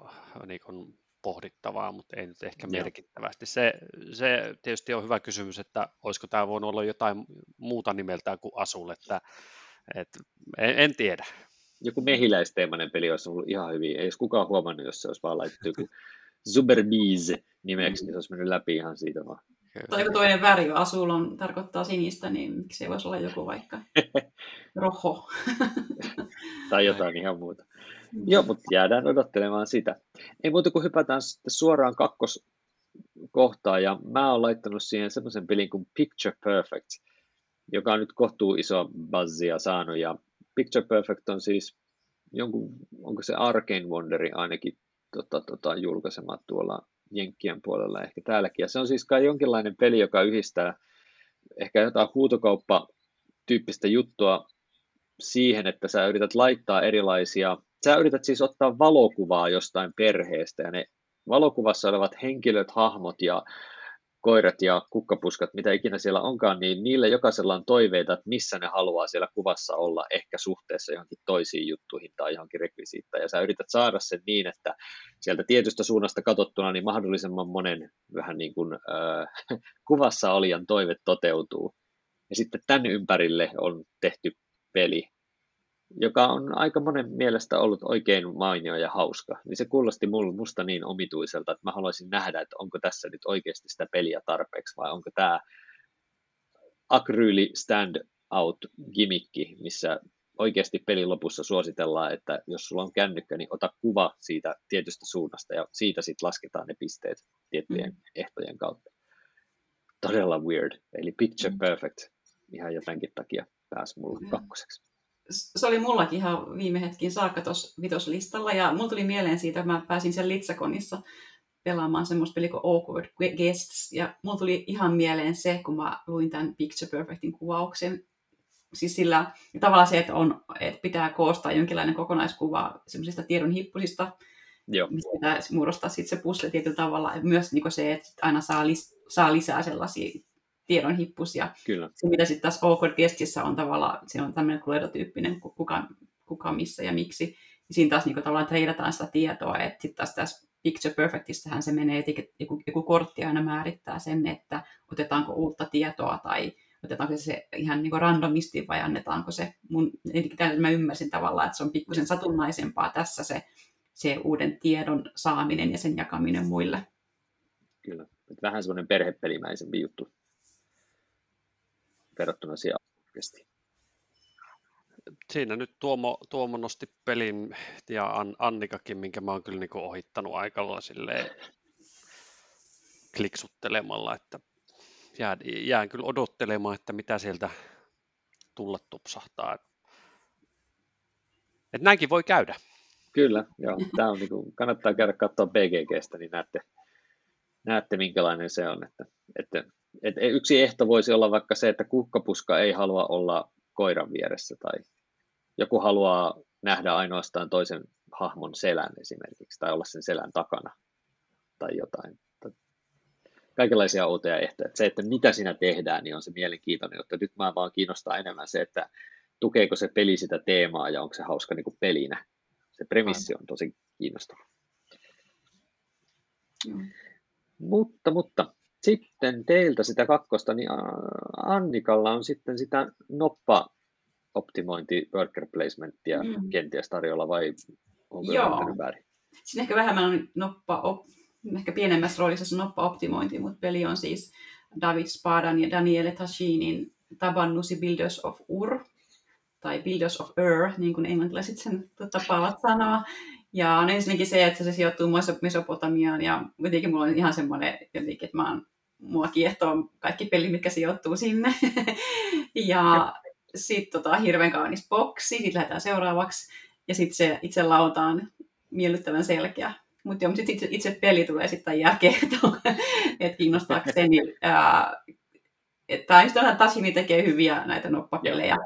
niin kun pohdittavaa, mutta ei nyt ehkä Joo. merkittävästi. Se, se tietysti on hyvä kysymys, että olisiko tämä voinut olla jotain muuta nimeltään kuin Asul, että et, en, en tiedä. Joku mehiläisteemainen peli olisi ollut ihan hyvin. Ei olisi kukaan huomannut, jos se olisi vaan laitettu joku Zuberbees nimeksi, niin se olisi mennyt läpi ihan siitä vaan. Tai joku toinen väri, Asul on, tarkoittaa sinistä, niin miksi ei voisi olla joku vaikka roho. tai jotain ihan muuta. Joo, mutta jäädään odottelemaan sitä. Ei muuta kuin hypätään sitten suoraan kakkoskohtaan, ja mä oon laittanut siihen semmoisen pelin kuin Picture Perfect, joka on nyt kohtuu iso buzzia saanut, ja Picture Perfect on siis jonkun, onko se Arcane Wonderi ainakin tota, tota, julkaisema tuolla Jenkkien puolella ehkä täälläkin. Ja se on siis kai jonkinlainen peli, joka yhdistää ehkä jotain huutokauppa-tyyppistä juttua siihen, että sä yrität laittaa erilaisia, sä yrität siis ottaa valokuvaa jostain perheestä ja ne valokuvassa olevat henkilöt, hahmot ja koirat ja kukkapuskat, mitä ikinä siellä onkaan, niin niillä jokaisella on toiveita, että missä ne haluaa siellä kuvassa olla, ehkä suhteessa johonkin toisiin juttuihin tai johonkin rekvisiittaan. Ja sä yrität saada sen niin, että sieltä tietystä suunnasta katsottuna niin mahdollisimman monen vähän niin kuin äh, kuvassa olijan toive toteutuu. Ja sitten tämän ympärille on tehty peli, joka on aika monen mielestä ollut oikein mainio ja hauska, niin se kuulosti musta niin omituiselta, että mä haluaisin nähdä, että onko tässä nyt oikeasti sitä peliä tarpeeksi, vai onko tämä akryyli stand out gimmikki, missä oikeasti pelin lopussa suositellaan, että jos sulla on kännykkä, niin ota kuva siitä tietystä suunnasta ja siitä sitten lasketaan ne pisteet tiettyjen mm. ehtojen kautta. Todella weird, eli picture mm. perfect ihan jotenkin takia pääsi mulle mm. kakkoseksi se oli mullakin ihan viime hetkin saakka tuossa vitoslistalla, ja mulla tuli mieleen siitä, että mä pääsin sen Litsakonissa pelaamaan semmoista peliä kuin Awkward Guests, ja mulla tuli ihan mieleen se, kun mä luin tämän Picture Perfectin kuvauksen, siis sillä tavallaan se, että, on, että pitää koostaa jonkinlainen kokonaiskuva semmoisista tiedon hippusista, Joo. mistä pitää muodostaa sit se puzzle tietyllä tavalla. Ja myös niin se, että aina saa, lis- saa lisää sellaisia tiedonhippusia. Kyllä. Se, mitä sitten taas Awkward Guestissä on tavallaan, se on tämmöinen Cluedo-tyyppinen, kuka, kuka, missä ja miksi. Ja siinä taas niin kuin, tavallaan treidataan sitä tietoa, että sitten taas tässä Picture Perfectissähän se menee, että joku, joku kortti aina määrittää sen, että otetaanko uutta tietoa tai otetaanko se ihan niin randomisti vai annetaanko se, mun, mä ymmärsin tavallaan, että se on pikkusen satunnaisempaa tässä se, se uuden tiedon saaminen ja sen jakaminen muille. Kyllä, vähän semmoinen perhepelimäisempi juttu verrattuna siihen Siinä nyt Tuomo, Tuomo nosti pelin ja Annikakin, minkä mä oon kyllä niin ohittanut aikalla silleen kliksuttelemalla, että jään, jään kyllä odottelemaan, että mitä sieltä tulla tupsahtaa. Et näinkin voi käydä. Kyllä, joo. Tämä on niin kuin, kannattaa käydä katsoa BGGstä, niin näette, näette minkälainen se on. Että, että, että yksi ehto voisi olla vaikka se, että kukkapuska ei halua olla koiran vieressä tai joku haluaa nähdä ainoastaan toisen hahmon selän esimerkiksi tai olla sen selän takana tai jotain kaikenlaisia outoja ehtoja. se, että mitä siinä tehdään, niin on se mielenkiintoinen, että nyt mä vaan kiinnostaa enemmän se, että tukeeko se peli sitä teemaa ja onko se hauska niin kuin pelinä. Se premissi on tosi kiinnostava. Mm. Mutta, mutta sitten teiltä sitä kakkosta, niin Annikalla on sitten sitä noppa optimointi worker placementia mm. kenties tarjolla vai onko Joo. väärin? Siinä ehkä vähemmän noppa op, ehkä pienemmässä roolissa se noppa-optimointi, mutta peli on siis David Spadan ja Daniele Tashinin Tabannusi Builders of Ur, tai Builders of Ur, niin kuin englantilaiset sen tapaavat sanoa. Ja on ensinnäkin se, että se sijoittuu Mesopotamiaan, ja jotenkin mulla on ihan semmoinen jotenkin, että mä oon, mua kiehtoo kaikki pelit, mitkä sijoittuu sinne. ja sitten tota, hirveän kaunis boksi, sitten lähdetään seuraavaksi, ja sitten se itse lautaan miellyttävän selkeä mutta joo, sitten itse, itse peli tulee sitten jälkeen, että kiinnostaakseni. Tämä on Tasini tekee hyviä näitä noppapelejä.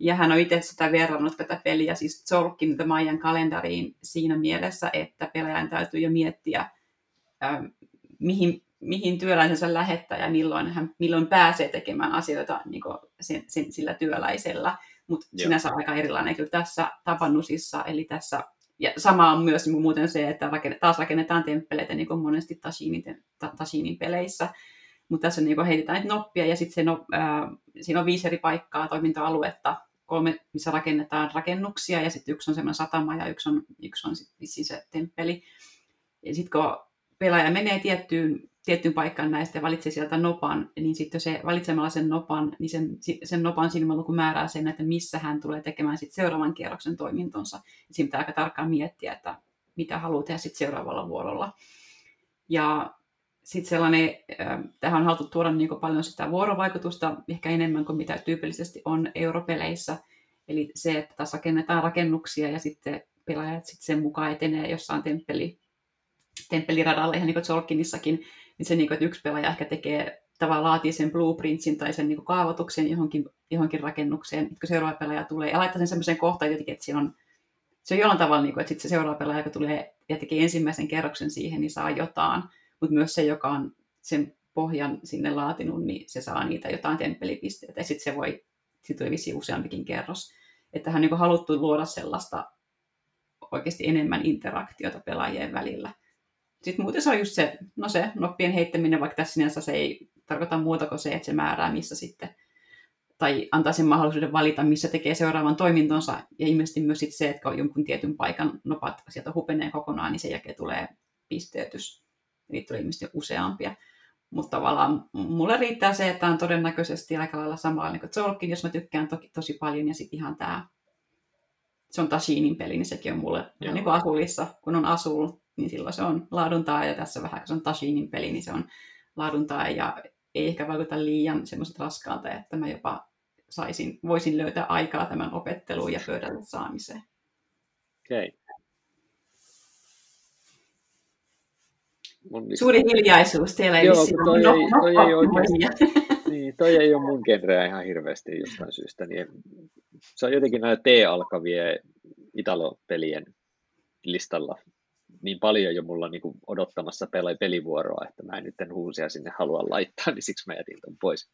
Ja hän on itse sitä verrannut tätä peliä siis Zorkin The Mayan kalendariin siinä mielessä, että pelaajan täytyy jo miettiä, äh, mihin, mihin työläisensä lähettää ja milloin hän milloin pääsee tekemään asioita niin sen, sen, sillä työläisellä. Mutta sinänsä aika erilainen kyllä tässä Tapannusissa, eli tässä ja sama on myös niin muuten se, että taas rakennetaan temppeleitä niin kuin monesti Tashinin, Tashinin peleissä. Mutta tässä niin heitetään noppia ja sitten no, äh, siinä on viisi eri paikkaa, toimintoaluetta, kolme, missä rakennetaan rakennuksia ja sitten yksi on semmoinen satama ja yksi on, yksi on sit se temppeli. Ja sitten kun pelaaja menee tiettyyn tiettyyn paikkaan näistä ja valitsee sieltä nopan, niin sitten se valitsemalla sen nopan, niin sen, sen nopan silmäluku määrää sen, että missä hän tulee tekemään sitten seuraavan kierroksen toimintonsa. Siinä pitää aika tarkkaan miettiä, että mitä haluaa tehdä sitten seuraavalla vuorolla. Ja sitten sellainen, tähän on haluttu tuoda niin paljon sitä vuorovaikutusta, ehkä enemmän kuin mitä tyypillisesti on europeleissä. Eli se, että tässä rakennetaan rakennuksia ja sitten pelaajat sitten sen mukaan etenee jossain temppeli, temppeliradalle, ihan niin kuin niin se, niin kuin, että yksi pelaaja ehkä tekee tavallaan laatii sen blueprintsin tai sen niin kuin kaavoituksen johonkin, johonkin rakennukseen, kun seuraava pelaaja tulee ja laittaa sen semmoiseen kohtaan jotenkin, että siinä on, se on jollain tavalla, niin kuin, että sitten se seuraava pelaaja, joka tulee ja tekee ensimmäisen kerroksen siihen, niin saa jotain, mutta myös se, joka on sen pohjan sinne laatinut, niin se saa niitä jotain temppelipisteitä ja sitten se voi, sitten tulee vissiin useampikin kerros. Että hän on niin haluttu luoda sellaista oikeasti enemmän interaktiota pelaajien välillä. Sitten muuten se on just se, no se noppien heittäminen, vaikka tässä sinänsä se ei tarkoita muuta kuin se, että se määrää, missä sitten, tai antaa sen mahdollisuuden valita, missä tekee seuraavan toimintonsa, ja ilmeisesti myös sit se, että kun jonkun tietyn paikan nopat sieltä hupenee kokonaan, niin sen jälkeen tulee pisteytys. Niitä tulee ilmeisesti useampia. Mutta tavallaan mulle riittää se, että on todennäköisesti aika lailla samalla niin kuin Zolkin, jos mä tykkään toki tosi paljon, ja sitten ihan tämä se on Tashinin peli, niin sekin on mulle niin kuin Asulissa, kun on Asul, niin silloin se on laaduntaa, ja tässä vähän, kun se on Tashinin peli, niin se on laaduntaa, ja ei ehkä vaikuta liian semmoiset raskaalta, että mä jopa saisin, voisin löytää aikaa tämän opetteluun ja pöydälle saamiseen. Okei. Okay. Suuri hiljaisuus, teillä ei Joo, toi, no, ei, toi, ei oikein, niin, toi ei ole mun genreä ihan hirveästi jostain syystä. Niin se on jotenkin näitä T-alkavien Italo-pelien listalla niin paljon jo mulla niin odottamassa pelivuoroa, että mä en nyt uusia sinne halua laittaa, niin siksi mä jätin ton pois.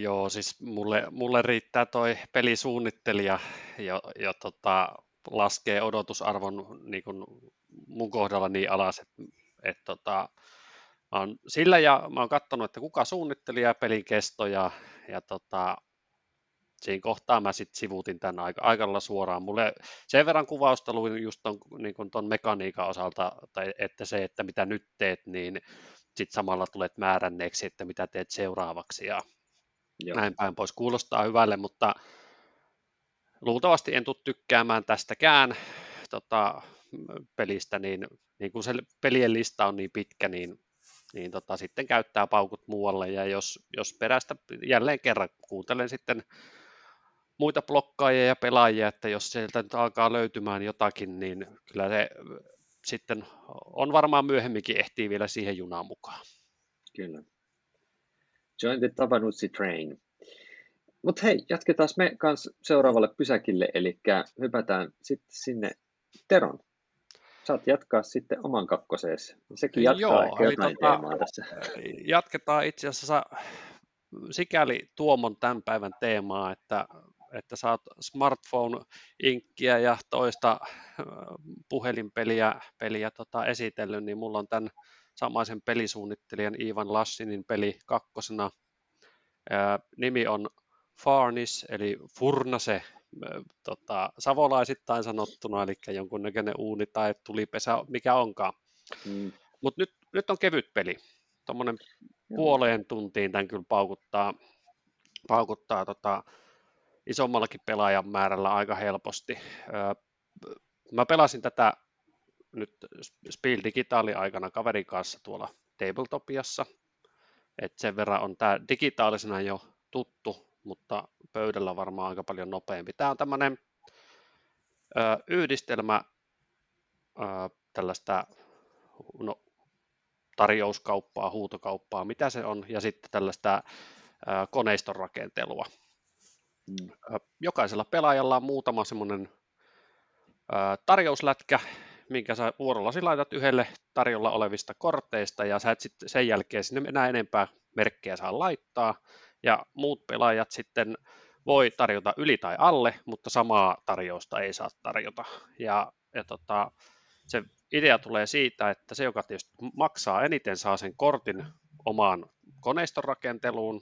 Joo, siis mulle, mulle riittää toi pelisuunnittelija ja, ja tota, laskee odotusarvon niin kuin mun kohdalla niin alas, että, että tota, mä oon sillä ja mä oon katsonut, että kuka suunnittelija pelin kesto ja, ja tota, siinä kohtaa mä sitten sivuutin tämän aika, aika suoraan. Mulle sen verran kuvausta luin just ton, niin ton mekaniikan osalta, tai että se, että mitä nyt teet, niin sitten samalla tulet määränneeksi, että mitä teet seuraavaksi ja Joo. näin päin pois. Kuulostaa hyvälle, mutta luultavasti en tule tykkäämään tästäkään tota, pelistä, niin, niin kun se pelien lista on niin pitkä, niin, niin tota, sitten käyttää paukut muualle, ja jos, jos perästä jälleen kerran kuuntelen sitten muita blokkaajia ja pelaajia, että jos sieltä nyt alkaa löytymään jotakin, niin kyllä se sitten on varmaan myöhemminkin ehtii vielä siihen junaan mukaan. Kyllä. Join the Tabanutsi train. Mutta hei, jatketaan me kanssa seuraavalle pysäkille, eli hypätään sitten sinne Teron. Saat jatkaa sitten oman kakkoseesi. Sekin jatkaa Joo, ehkä jotain tota, teemaa tässä. Jatketaan itse asiassa sikäli Tuomon tämän päivän teemaa, että että saat smartphone-inkkiä ja toista puhelinpeliä peliä tota, esitellyt, niin mulla on tämän samaisen pelisuunnittelijan Ivan Lassinin peli kakkosena. Ää, nimi on Farnis, eli Furnase, tota, savolaisittain sanottuna, eli jonkunnäköinen uuni tai tulipesä, mikä onkaan. Mm. Mutta nyt, nyt on kevyt peli. Tuommoinen puoleen tuntiin tämän kyllä paukuttaa, paukuttaa tota, isommallakin pelaajan määrällä aika helposti. Mä pelasin tätä nyt Spiel Digitaali aikana kaverin kanssa tuolla Tabletopiassa, että sen verran on tämä digitaalisena jo tuttu, mutta pöydällä varmaan aika paljon nopeampi. Tämä on tämmöinen yhdistelmä tällaista no, tarjouskauppaa, huutokauppaa, mitä se on, ja sitten tällaista koneiston rakentelua. Mm. Jokaisella pelaajalla on muutama semmoinen tarjouslätkä, minkä sä vuorollasi laitat yhdelle tarjolla olevista korteista, ja sä et sitten sen jälkeen sinne enää enempää merkkejä saa laittaa, ja muut pelaajat sitten voi tarjota yli tai alle, mutta samaa tarjousta ei saa tarjota. Ja, ja tota, se idea tulee siitä, että se, joka tietysti maksaa eniten, saa sen kortin omaan koneiston rakenteluun,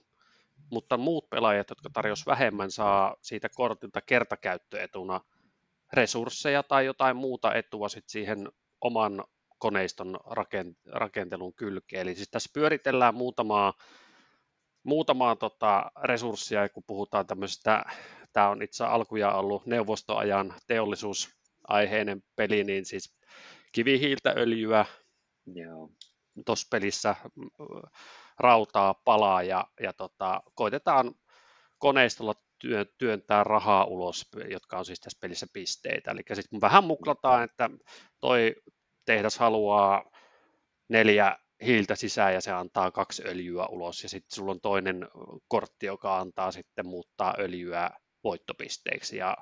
mutta muut pelaajat, jotka tarjosivat vähemmän, saa siitä kortilta kertakäyttöetuna resursseja tai jotain muuta etua sit siihen oman koneiston rakentelun kylkeen. Eli siis tässä pyöritellään muutamaa, muutamaa tota resurssia, kun puhutaan tämmöisestä, tämä on itse alkuja ollut neuvostoajan teollisuusaiheinen peli, niin siis kivihiiltä, öljyä, tuossa pelissä rautaa palaa ja, ja tota, koitetaan koneistolla työ, työntää rahaa ulos, jotka on siis tässä pelissä pisteitä. Eli sitten vähän muklataan, että toi tehdas haluaa neljä hiiltä sisään ja se antaa kaksi öljyä ulos ja sitten sulla on toinen kortti, joka antaa sitten muuttaa öljyä voittopisteiksi ja,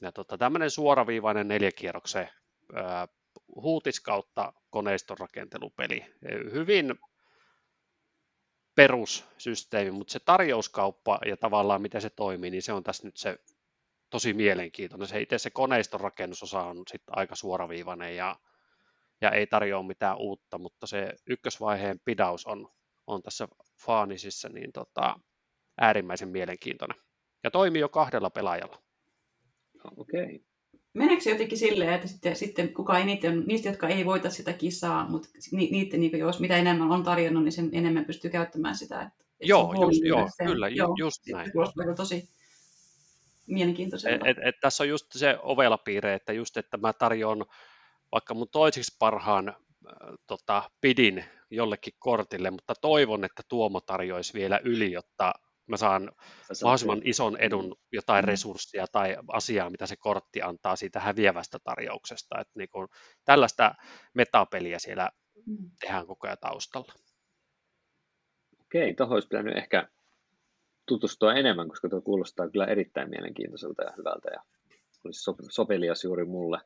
ja tota, tämmöinen suoraviivainen neljäkierroksen ää, huutis kautta koneiston rakentelupeli. Hyvin perussysteemi, mutta se tarjouskauppa ja tavallaan miten se toimii, niin se on tässä nyt se tosi mielenkiintoinen. Se itse se koneiston rakennusosa on sitten aika suoraviivainen ja, ja ei tarjoa mitään uutta, mutta se ykkösvaiheen pidaus on, on tässä Faanisissa niin tota, äärimmäisen mielenkiintoinen. Ja toimii jo kahdella pelaajalla. Okei. Okay meneekö se jotenkin silleen, että sitten, sitten kuka eniten, niistä, jotka ei voita sitä kisaa, mutta ni, niiden, niin jos mitä enemmän on tarjonnut, niin sen enemmän pystyy käyttämään sitä. Että, että joo, just, joo sen, kyllä, joo, just näin. Kuulostaa tosi mielenkiintoiselta. Et, et, et, tässä on just se ovelapiire, että just, että mä tarjoan vaikka mun toiseksi parhaan äh, tota, pidin jollekin kortille, mutta toivon, että Tuomo tarjoisi vielä yli, jotta mä saan mahdollisimman ison edun mm. jotain mm. resurssia tai asiaa, mitä se kortti antaa siitä häviävästä tarjouksesta. Että niin kuin tällaista metapeliä siellä mm. tehdään koko ajan taustalla. Okei, tuohon olisi pitänyt ehkä tutustua enemmän, koska tuo kuulostaa kyllä erittäin mielenkiintoiselta ja hyvältä ja olisi sopelias juuri mulle.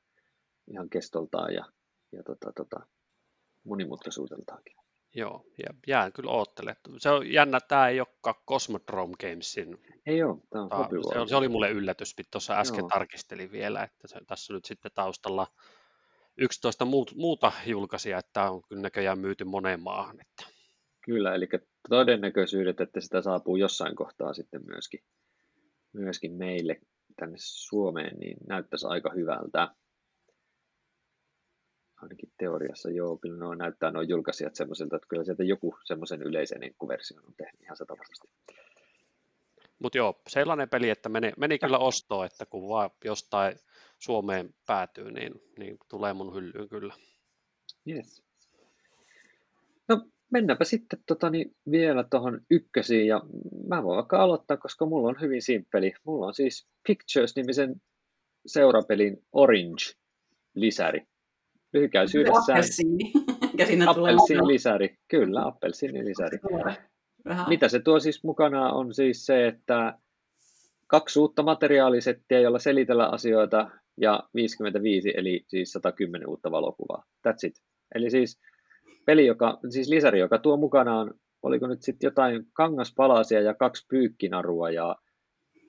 Ihan kestoltaan ja, ja tota, tota, monimutkaisuudeltaankin. Joo, ja jään kyllä oottele. Se on jännä, tämä ei olekaan Cosmodrome Gamesin. Ei ole, tämä on ta- se, oli, se oli mulle yllätys, tuossa äsken Joo. tarkistelin vielä, että se, tässä nyt sitten taustalla 11 muut, muuta julkaisia, että on kyllä näköjään myyty moneen maahan. Että. Kyllä, eli todennäköisyydet, että sitä saapuu jossain kohtaa sitten myöskin, myöskin meille tänne Suomeen, niin näyttäisi aika hyvältä. Ainakin teoriassa joo, kyllä nuo näyttää nuo julkaisijat semmoisilta, että kyllä sieltä joku semmoisen yleisen version on tehnyt ihan sata varmasti. Mutta joo, sellainen peli, että meni, meni kyllä ostoon, että kun vaan jostain Suomeen päätyy, niin, niin tulee mun hyllyyn kyllä. Yes. No mennäänpä sitten tota, niin vielä tuohon ykkösiin ja mä voin vaikka aloittaa, koska mulla on hyvin simppeli. Mulla on siis Pictures-nimisen seurapelin Orange-lisäri. Lyhykäisyydessään appelsiin lisäri. Kyllä, appelsiin lisäri. Mitä se tuo siis mukana on siis se, että kaksi uutta materiaalisettiä, jolla selitellä asioita ja 55 eli siis 110 uutta valokuvaa. That's it. Eli siis peli, joka, siis lisäri, joka tuo mukanaan, oliko nyt sitten jotain kangaspalasia ja kaksi pyykkinarua ja,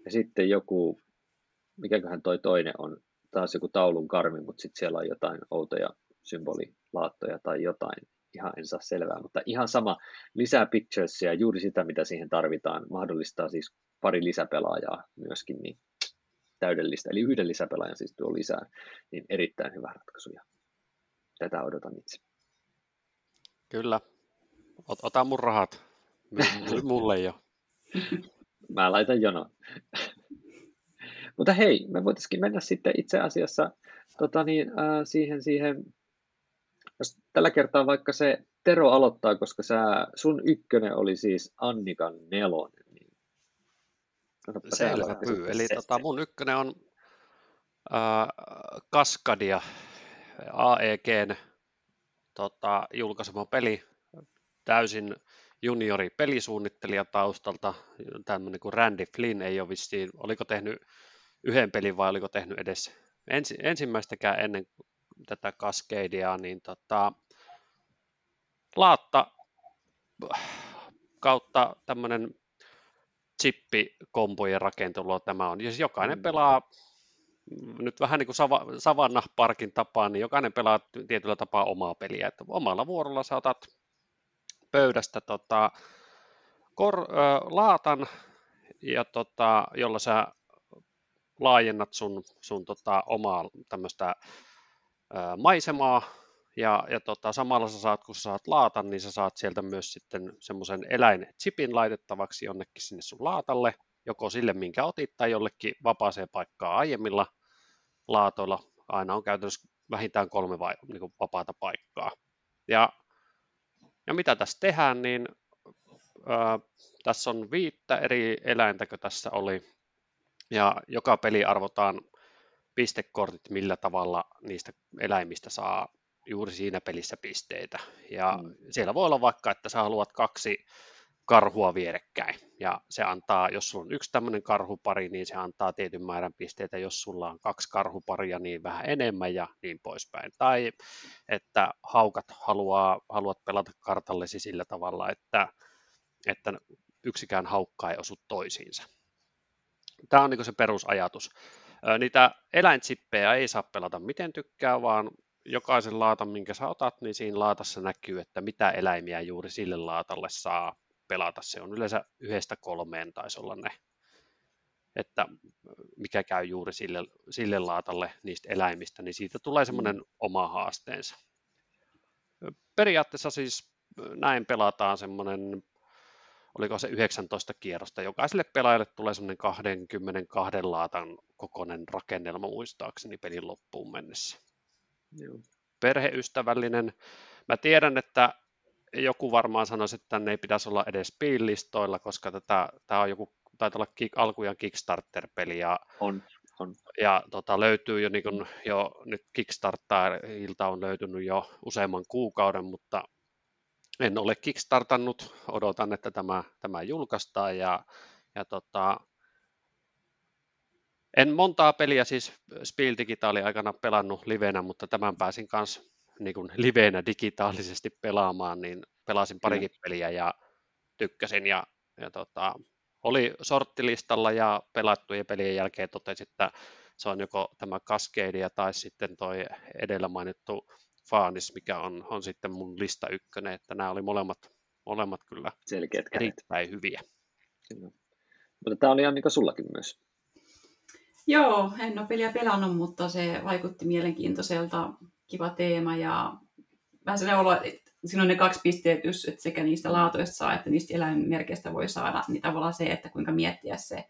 ja sitten joku, mikäköhän toi toinen on, taas joku taulun karmi, mutta sitten siellä on jotain outoja symbolilaattoja tai jotain, ihan en saa selvää, mutta ihan sama, lisää picturesia, juuri sitä, mitä siihen tarvitaan, mahdollistaa siis pari lisäpelaajaa myöskin, niin täydellistä, eli yhden lisäpelaajan siis tuo lisää, niin erittäin hyvä ratkaisu ja tätä odotan itse. Kyllä. Ot, ota mun rahat. Mulle jo. Mä laitan jono. Mutta hei, me voitaisiin mennä sitten itse asiassa tota niin, äh, siihen, siihen, jos tällä kertaa vaikka se Tero aloittaa, koska sä, sun ykkönen oli siis Annikan nelonen. Niin Selvä pyy. Eli tota, mun ykkönen on äh, Kaskadia AEGn tota, julkaisema peli, täysin juniori pelisuunnittelija taustalta, tämmöinen kuin Randy Flynn ei ole vissiin, oliko tehnyt yhden pelin vai oliko tehnyt edes ensi, ensimmäistäkään ennen tätä Cascadea, niin tota, laatta kautta tämmöinen chippikombojen rakentelua tämä on. Siis jokainen mm. pelaa nyt vähän niin kuin Savanna Parkin tapaan, niin jokainen pelaa tietyllä tapaa omaa peliä. Että omalla vuorolla saatat pöydästä tota, kor, äh, laatan, ja tota, jolla sä laajennat sun, sun tota, omaa tämmöistä maisemaa, ja, ja tota, samalla sä saat, kun sä saat laatan, niin sä saat sieltä myös sitten semmoisen eläinchipin laitettavaksi jonnekin sinne sun laatalle, joko sille, minkä otit, tai jollekin vapaaseen paikkaan aiemmilla laatoilla. Aina on käytännössä vähintään kolme vai, niin kuin vapaata paikkaa. Ja, ja mitä tässä tehdään, niin ää, tässä on viittä eri eläintä, kun tässä oli, ja joka peli arvotaan pistekortit, millä tavalla niistä eläimistä saa juuri siinä pelissä pisteitä. Ja mm. siellä voi olla vaikka, että sä haluat kaksi karhua vierekkäin. Ja se antaa, jos sulla on yksi tämmöinen karhupari, niin se antaa tietyn määrän pisteitä. Jos sulla on kaksi karhuparia, niin vähän enemmän ja niin poispäin. Tai että haukat haluaa, haluat pelata kartallesi sillä tavalla, että, että yksikään haukka ei osu toisiinsa. Tämä on niin se perusajatus. Niitä eläintsippejä ei saa pelata miten tykkää, vaan jokaisen laatan, minkä sä otat, niin siinä laatassa näkyy, että mitä eläimiä juuri sille laatalle saa pelata. Se on yleensä yhdestä kolmeen taisi olla ne, että mikä käy juuri sille, sille laatalle niistä eläimistä, niin siitä tulee semmoinen mm. oma haasteensa. Periaatteessa siis näin pelataan semmoinen, oliko se 19 kierrosta. Jokaiselle pelaajalle tulee semmoinen 22 laatan kokoinen rakennelma muistaakseni pelin loppuun mennessä. Joo. Perheystävällinen. Mä tiedän, että joku varmaan sanoisi, että tänne ei pitäisi olla edes piilistoilla, koska tätä, tämä on joku, taitaa olla kick, alkujan Kickstarter-peli. Ja, on, on. Ja tota, löytyy jo, niin kun, jo nyt Kickstarterilta on löytynyt jo useamman kuukauden, mutta en ole kickstartannut, odotan, että tämä, tämä julkaistaan ja, ja tota, En montaa peliä siis Spiel Digitaali aikana pelannut livenä, mutta tämän pääsin kanssa niin kuin liveenä digitaalisesti pelaamaan, niin pelasin parikin peliä ja tykkäsin ja, ja tota, oli sorttilistalla ja pelattujen pelien jälkeen totesin, että se on joko tämä Cascadia tai sitten toi edellä mainittu Faanis, mikä on, on sitten mun lista ykkönen, että nämä oli molemmat, molemmat kyllä Selkeät erittäin hyviä. Kyllä. Mutta tämä oli Annika sullakin myös. Joo, en ole peliä pelannut, mutta se vaikutti mielenkiintoiselta, kiva teema ja vähän sellainen olo, että siinä on ne kaksi pisteytys, että sekä niistä laatoista saa, että niistä eläinmerkeistä voi saada, niin tavallaan se, että kuinka miettiä se,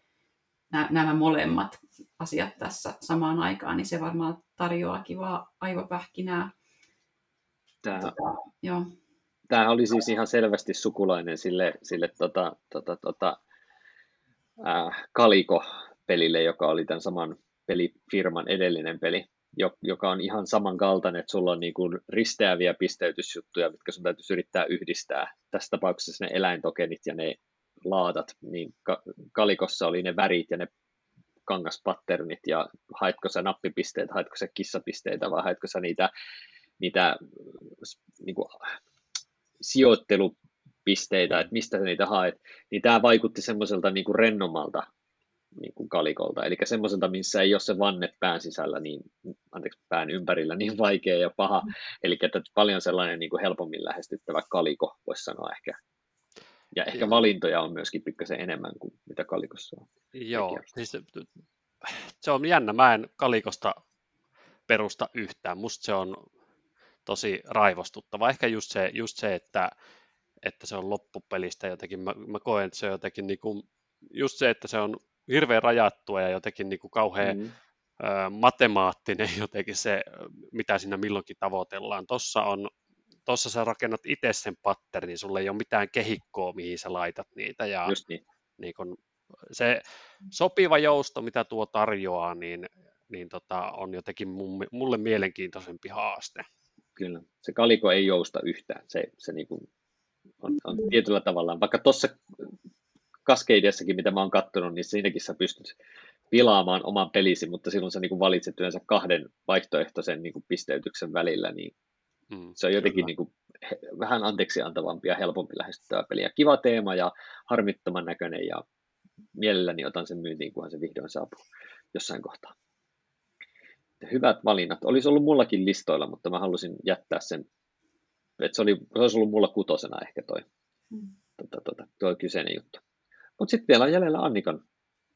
nämä molemmat asiat tässä samaan aikaan, niin se varmaan tarjoaa kivaa aivopähkinää. Tämä, tota, joo. tämä oli siis ihan selvästi sukulainen sille, sille tota, tota, tota, äh, Kaliko-pelille, joka oli tämän saman pelifirman edellinen peli, joka on ihan samankaltainen, että sulla on niin kuin risteäviä pisteytysjuttuja, mitkä sun täytyisi yrittää yhdistää. Tässä tapauksessa ne eläintokenit ja ne laatat, niin kalikossa oli ne värit ja ne kangaspatternit ja haitko sä nappipisteet, haitko sä kissapisteitä vai haitko sä niitä, niitä niin kuin, sijoittelupisteitä, että mistä sä niitä haet, niin tämä vaikutti semmoiselta niin kuin rennommalta niin kuin kalikolta, eli semmoiselta, missä ei ole se vanne pään sisällä, niin, anteeksi, pään ympärillä niin vaikea ja paha, eli että paljon sellainen niin kuin helpommin lähestyttävä kaliko, voisi sanoa ehkä. Ja ehkä Joo. valintoja on myöskin pikkasen enemmän kuin mitä kalikossa on. Joo, siis se on jännä, mä en kalikosta perusta yhtään, musta se on tosi raivostuttava. Ehkä just se, just se että, että se on loppupelistä jotenkin, mä, mä koen, että se on jotenkin niin kuin, just se, että se on hirveän rajattua ja jotenkin niin kuin kauhean mm. ö, matemaattinen jotenkin se, mitä siinä milloinkin tavoitellaan. Tossa on tuossa sä rakennat itse sen patternin, sulla ei ole mitään kehikkoa, mihin sä laitat niitä. Ja Just niin. Niin kun se sopiva jousto, mitä tuo tarjoaa, niin, niin tota, on jotenkin mulle mielenkiintoisempi haaste. Kyllä, se kaliko ei jousta yhtään. Se, se niin kuin on, on tietyllä tavalla, vaikka tuossa Cascadessakin, mitä mä oon katsonut, niin siinäkin sä pystyt pilaamaan oman pelisi, mutta silloin sä niin kuin valitset yleensä kahden vaihtoehtoisen niin kuin pisteytyksen välillä, niin mm, se on jotenkin niin kuin, vähän anteeksi antavampi ja helpompi lähestyttävä peli. Ja kiva teema ja harmittoman näköinen ja mielelläni otan sen myyntiin, kunhan se vihdoin saapuu jossain kohtaa. Hyvät valinnat. Olisi ollut mullakin listoilla, mutta mä halusin jättää sen, että se, oli, se olisi ollut mulla kutosena ehkä toi, mm. tota, tota, tuo kyseinen juttu. Mutta sitten vielä on jäljellä Annikan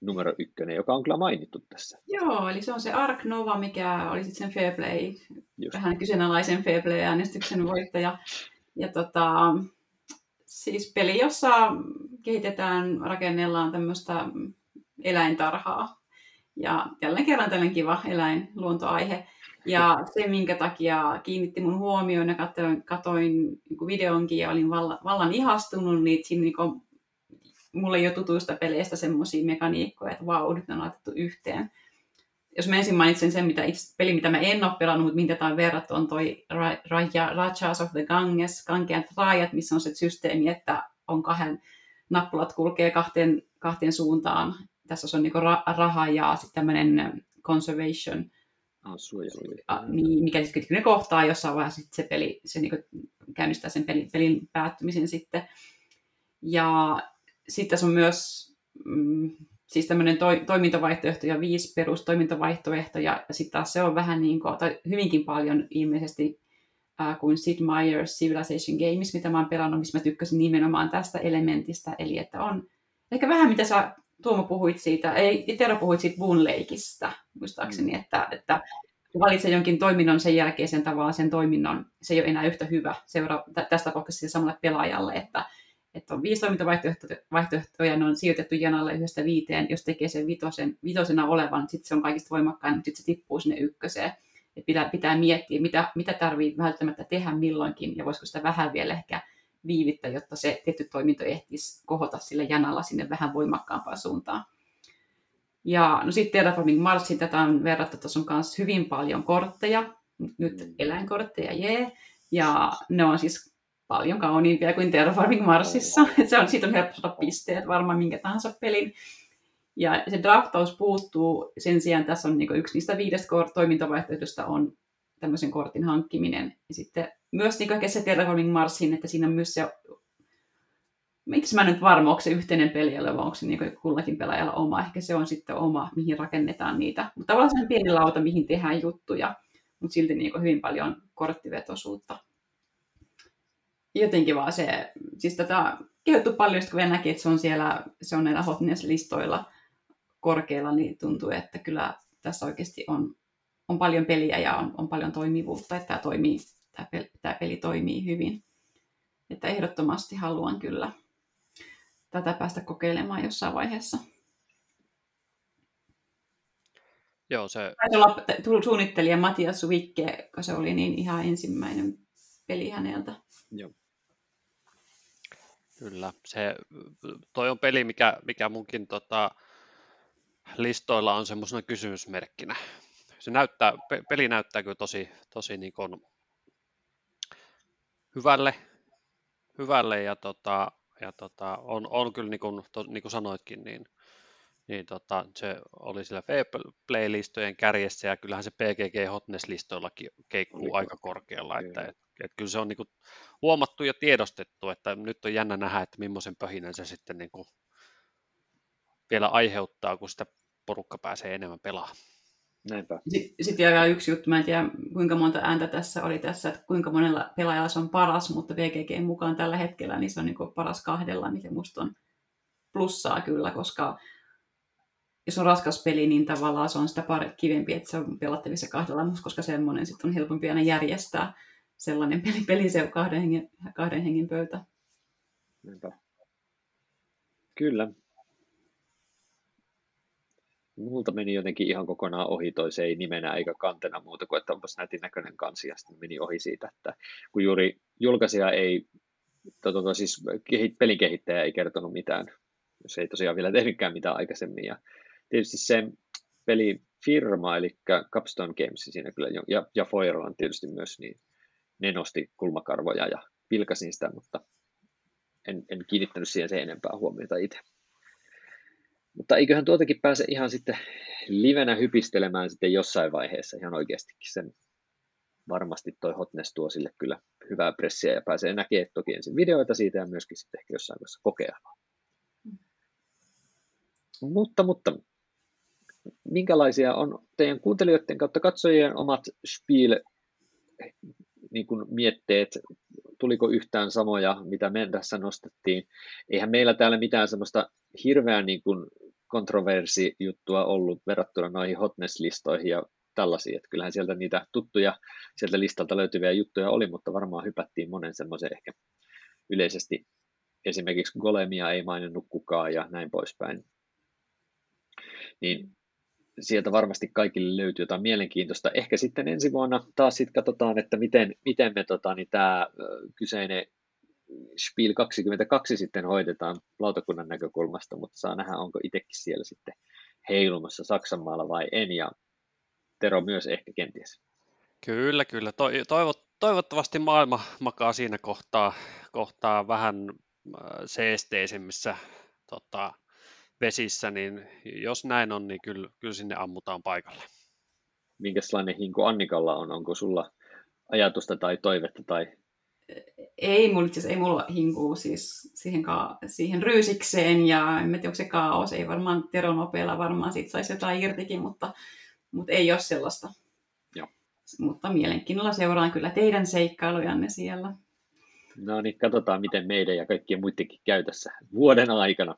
numero ykkönen, joka on kyllä mainittu tässä. Joo, eli se on se Ark Nova, mikä oli sitten sen Fairplay, Just. vähän kyseenalaisen Fairplay-äänestyksen voittaja. Ja tota, siis peli, jossa kehitetään, rakennellaan tämmöistä eläintarhaa. Ja jälleen kerran tällainen kiva eläinluontoaihe. Ja se, minkä takia kiinnitti mun huomioon ja katsoin, katsoin niin videonkin ja olin vallan, vallan ihastunut, niin siinä niin mulle ei ole tutuista peleistä semmoisia mekaniikkoja, että vau, nyt ne on laitettu yhteen. Jos mä ensin mainitsen sen, mitä itse, peli, mitä mä en ole pelannut, mutta minkä tämä on verrattu, on toi Raja, Rajas of the Ganges, Kankeat rajat, missä on se systeemi, että on kahden nappulat kulkee kahteen, kahteen suuntaan. Tässä on niin ra- raha ja sitten tämmöinen conservation, ah, suojelu. Ah, niin, mikä siis ne kohtaa jossain vaiheessa sit se peli, se niin käynnistää sen pelin, pelin päättymisen sitten. Ja sitten tässä on myös mm, siis tämmöinen to, toimintavaihtoehto ja viisi perustoimintavaihtoehtoja, ja sitten taas se on vähän niin kuin, tai hyvinkin paljon ilmeisesti äh, kuin Sid Meier's Civilization Games, mitä mä oon pelannut, missä mä tykkäsin nimenomaan tästä elementistä, eli että on ehkä vähän mitä sä Tuomo puhuit siitä, ei, Tero puhuit siitä Boon Lakeista, muistaakseni, mm. että, että kun valitsee jonkin toiminnon sen jälkeen sen tavallaan sen toiminnon, se ei ole enää yhtä hyvä seura- tästä tapauksessa samalle pelaajalle, että että on viisi toimintavaihtoehtoja, ne on sijoitettu janalle yhdestä viiteen, jos tekee sen vitosen, vitosena olevan, sitten se on kaikista voimakkain, mutta sitten se tippuu sinne ykköseen. Et pitää, pitää miettiä, mitä, mitä tarvii välttämättä tehdä milloinkin, ja voisiko sitä vähän vielä ehkä viivittää, jotta se tietty toiminto ehtisi kohota sille janalla sinne vähän voimakkaampaan suuntaan. Ja no sitten Terraforming Marsin, tätä on verrattu, tuossa on myös hyvin paljon kortteja, nyt eläinkortteja, jee, ja ne on siis paljon kauniimpia kuin Terraforming Marsissa. Et se on, siitä on helppo saada pisteet varmaan minkä tahansa pelin. Ja se draftaus puuttuu, sen sijaan tässä on niin yksi niistä viidestä toimintavaihtoehdosta on tämmöisen kortin hankkiminen. Ja sitten myös niin kaikessa Terraforming Marsin, että siinä on myös se, miksi mä nyt varma, onko se yhteinen peli, vai onko se niin kullakin pelaajalla oma. Ehkä se on sitten oma, mihin rakennetaan niitä. Mutta tavallaan se on pieni lauta, mihin tehdään juttuja, mutta silti niin hyvin paljon korttivetoisuutta. Jotenkin vaan se, siis tätä kehuttu paljon, kun vielä näki, että se on siellä, se on näillä hotness-listoilla korkealla, niin tuntuu, että kyllä tässä oikeasti on on paljon peliä ja on, on paljon toimivuutta, että tämä, toimii, tämä, peli, tämä peli toimii hyvin. Että ehdottomasti haluan kyllä tätä päästä kokeilemaan jossain vaiheessa. Joo, se... Taisi olla suunnittelija Matias Suvikke, kun se oli niin ihan ensimmäinen peli häneltä. Joo. Kyllä, se, toi on peli, mikä, mikä munkin tota, listoilla on semmoisena kysymysmerkkinä se näyttää, peli näyttää kyllä tosi, tosi niin kuin hyvälle, hyvälle ja, tota, ja tota, on, on kyllä niin kuin, to, niin kuin sanoitkin, niin, niin tota, se oli sillä Play-listojen kärjessä ja kyllähän se PGG Hotness-listoillakin keikkuu Oliko? aika korkealla, että et, et kyllä se on niin kuin huomattu ja tiedostettu, että nyt on jännä nähdä, että millaisen pöhinän se sitten niin kuin vielä aiheuttaa, kun sitä porukka pääsee enemmän pelaamaan. Näinpä. Sitten vielä yksi juttu, mä en tiedä kuinka monta ääntä tässä oli tässä, että kuinka monella pelaajalla se on paras, mutta VGG mukaan tällä hetkellä niin se on niin paras kahdella, mikä musta on plussaa kyllä, koska jos on raskas peli, niin tavallaan se on sitä pari kivempi, että se on pelattavissa kahdella, koska semmoinen sitten on helpompi aina järjestää sellainen peli, peli se on kahden hengen, kahden hengen pöytä. Näinpä. Kyllä, multa meni jotenkin ihan kokonaan ohi toi, se ei nimenä eikä kantena muuta kuin, että onpas nätin näköinen kansi, ja sitten meni ohi siitä, että kun juuri julkaisija ei, to, to, to, siis pelin kehittäjä ei kertonut mitään, jos ei tosiaan vielä tehnytkään mitään aikaisemmin, ja tietysti se pelifirma, eli Capstone Games siinä kyllä, ja, ja Foirolan tietysti myös, niin ne nosti kulmakarvoja ja pilkasin sitä, mutta en, en kiinnittänyt siihen sen enempää huomiota itse. Mutta eiköhän tuotakin pääse ihan sitten livenä hypistelemään sitten jossain vaiheessa ihan oikeastikin sen. Varmasti toi Hotness tuo sille kyllä hyvää pressiä ja pääsee näkemään toki ensin videoita siitä ja myöskin sitten ehkä jossain vaiheessa kokeilemaan. Mutta, mutta minkälaisia on teidän kuuntelijoiden kautta katsojien omat spiel niin kuin mietteet, tuliko yhtään samoja, mitä me tässä nostettiin. Eihän meillä täällä mitään semmoista hirveän niin kuin kontroversijuttua ollut verrattuna noihin hotness-listoihin ja tällaisiin, että kyllähän sieltä niitä tuttuja sieltä listalta löytyviä juttuja oli, mutta varmaan hypättiin monen semmoisen ehkä yleisesti esimerkiksi Golemia ei maininnut kukaan ja näin poispäin. Niin sieltä varmasti kaikille löytyy jotain mielenkiintoista. Ehkä sitten ensi vuonna taas sitten katsotaan, että miten, miten me tota, niin tämä kyseinen Spiel 22 sitten hoidetaan lautakunnan näkökulmasta, mutta saa nähdä, onko itsekin siellä sitten heilumassa Saksanmaalla vai en, ja Tero myös ehkä kenties. Kyllä, kyllä. Toivot, toivottavasti maailma makaa siinä kohtaa, kohtaa vähän seesteisemmissä tota, vesissä, niin jos näin on, niin kyllä, kyllä sinne ammutaan paikalle. Minkälainen hinku Annikalla on? Onko sulla ajatusta tai toivetta tai ei mulla, siis ei mulla hinkuu siis siihen, ka- siihen ryysikseen ja en tiedä, onko se kaos. Ei varmaan teronopeilla varmaan siitä saisi jotain irtikin, mutta, mutta ei ole sellaista. Joo. Mutta mielenkiinnolla seuraan kyllä teidän seikkailujanne siellä. No niin, katsotaan miten meidän ja kaikkien muidenkin käytössä vuoden aikana.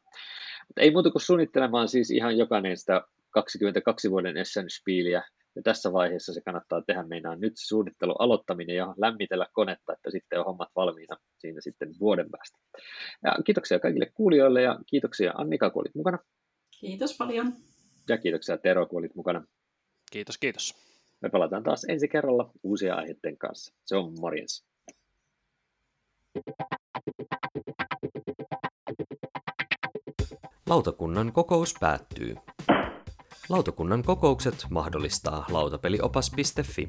Mutta ei muuta kuin suunnittelemaan siis ihan jokainen sitä 22 vuoden Essen-spiiliä ja tässä vaiheessa se kannattaa tehdä. Meinaan nyt se suunnittelu aloittaminen ja lämmitellä konetta, että sitten on hommat valmiina siinä sitten vuoden päästä. Ja kiitoksia kaikille kuulijoille ja kiitoksia Annika, kun olit mukana. Kiitos paljon. Ja kiitoksia Tero, kun olit mukana. Kiitos, kiitos. Me palataan taas ensi kerralla uusia aiheiden kanssa. Se on morjens. Lautakunnan kokous päättyy. Lautakunnan kokoukset mahdollistaa lautapeliopas.fi,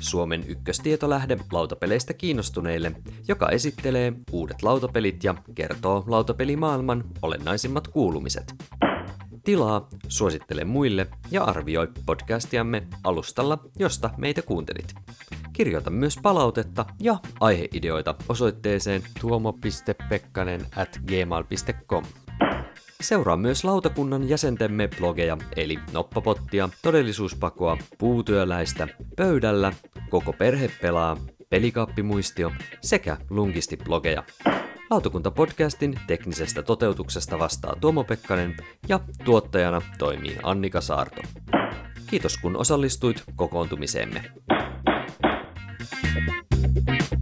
Suomen ykköstietolähde lautapeleistä kiinnostuneille, joka esittelee uudet lautapelit ja kertoo lautapelimaailman olennaisimmat kuulumiset. tilaa, suosittele muille ja arvioi podcastiamme alustalla, josta meitä kuuntelit. Kirjoita myös palautetta ja aiheideoita osoitteeseen tuomo.pekkanen at gmail.com. Seuraa myös lautakunnan jäsentemme blogeja, eli Noppapottia, Todellisuuspakoa, Puutyöläistä, Pöydällä, Koko perhe pelaa, Pelikaappimuistio sekä Lungisti-blogeja. Lautakunta-podcastin teknisestä toteutuksesta vastaa Tuomo Pekkanen ja tuottajana toimii Annika Saarto. Kiitos kun osallistuit kokoontumiseemme. thank you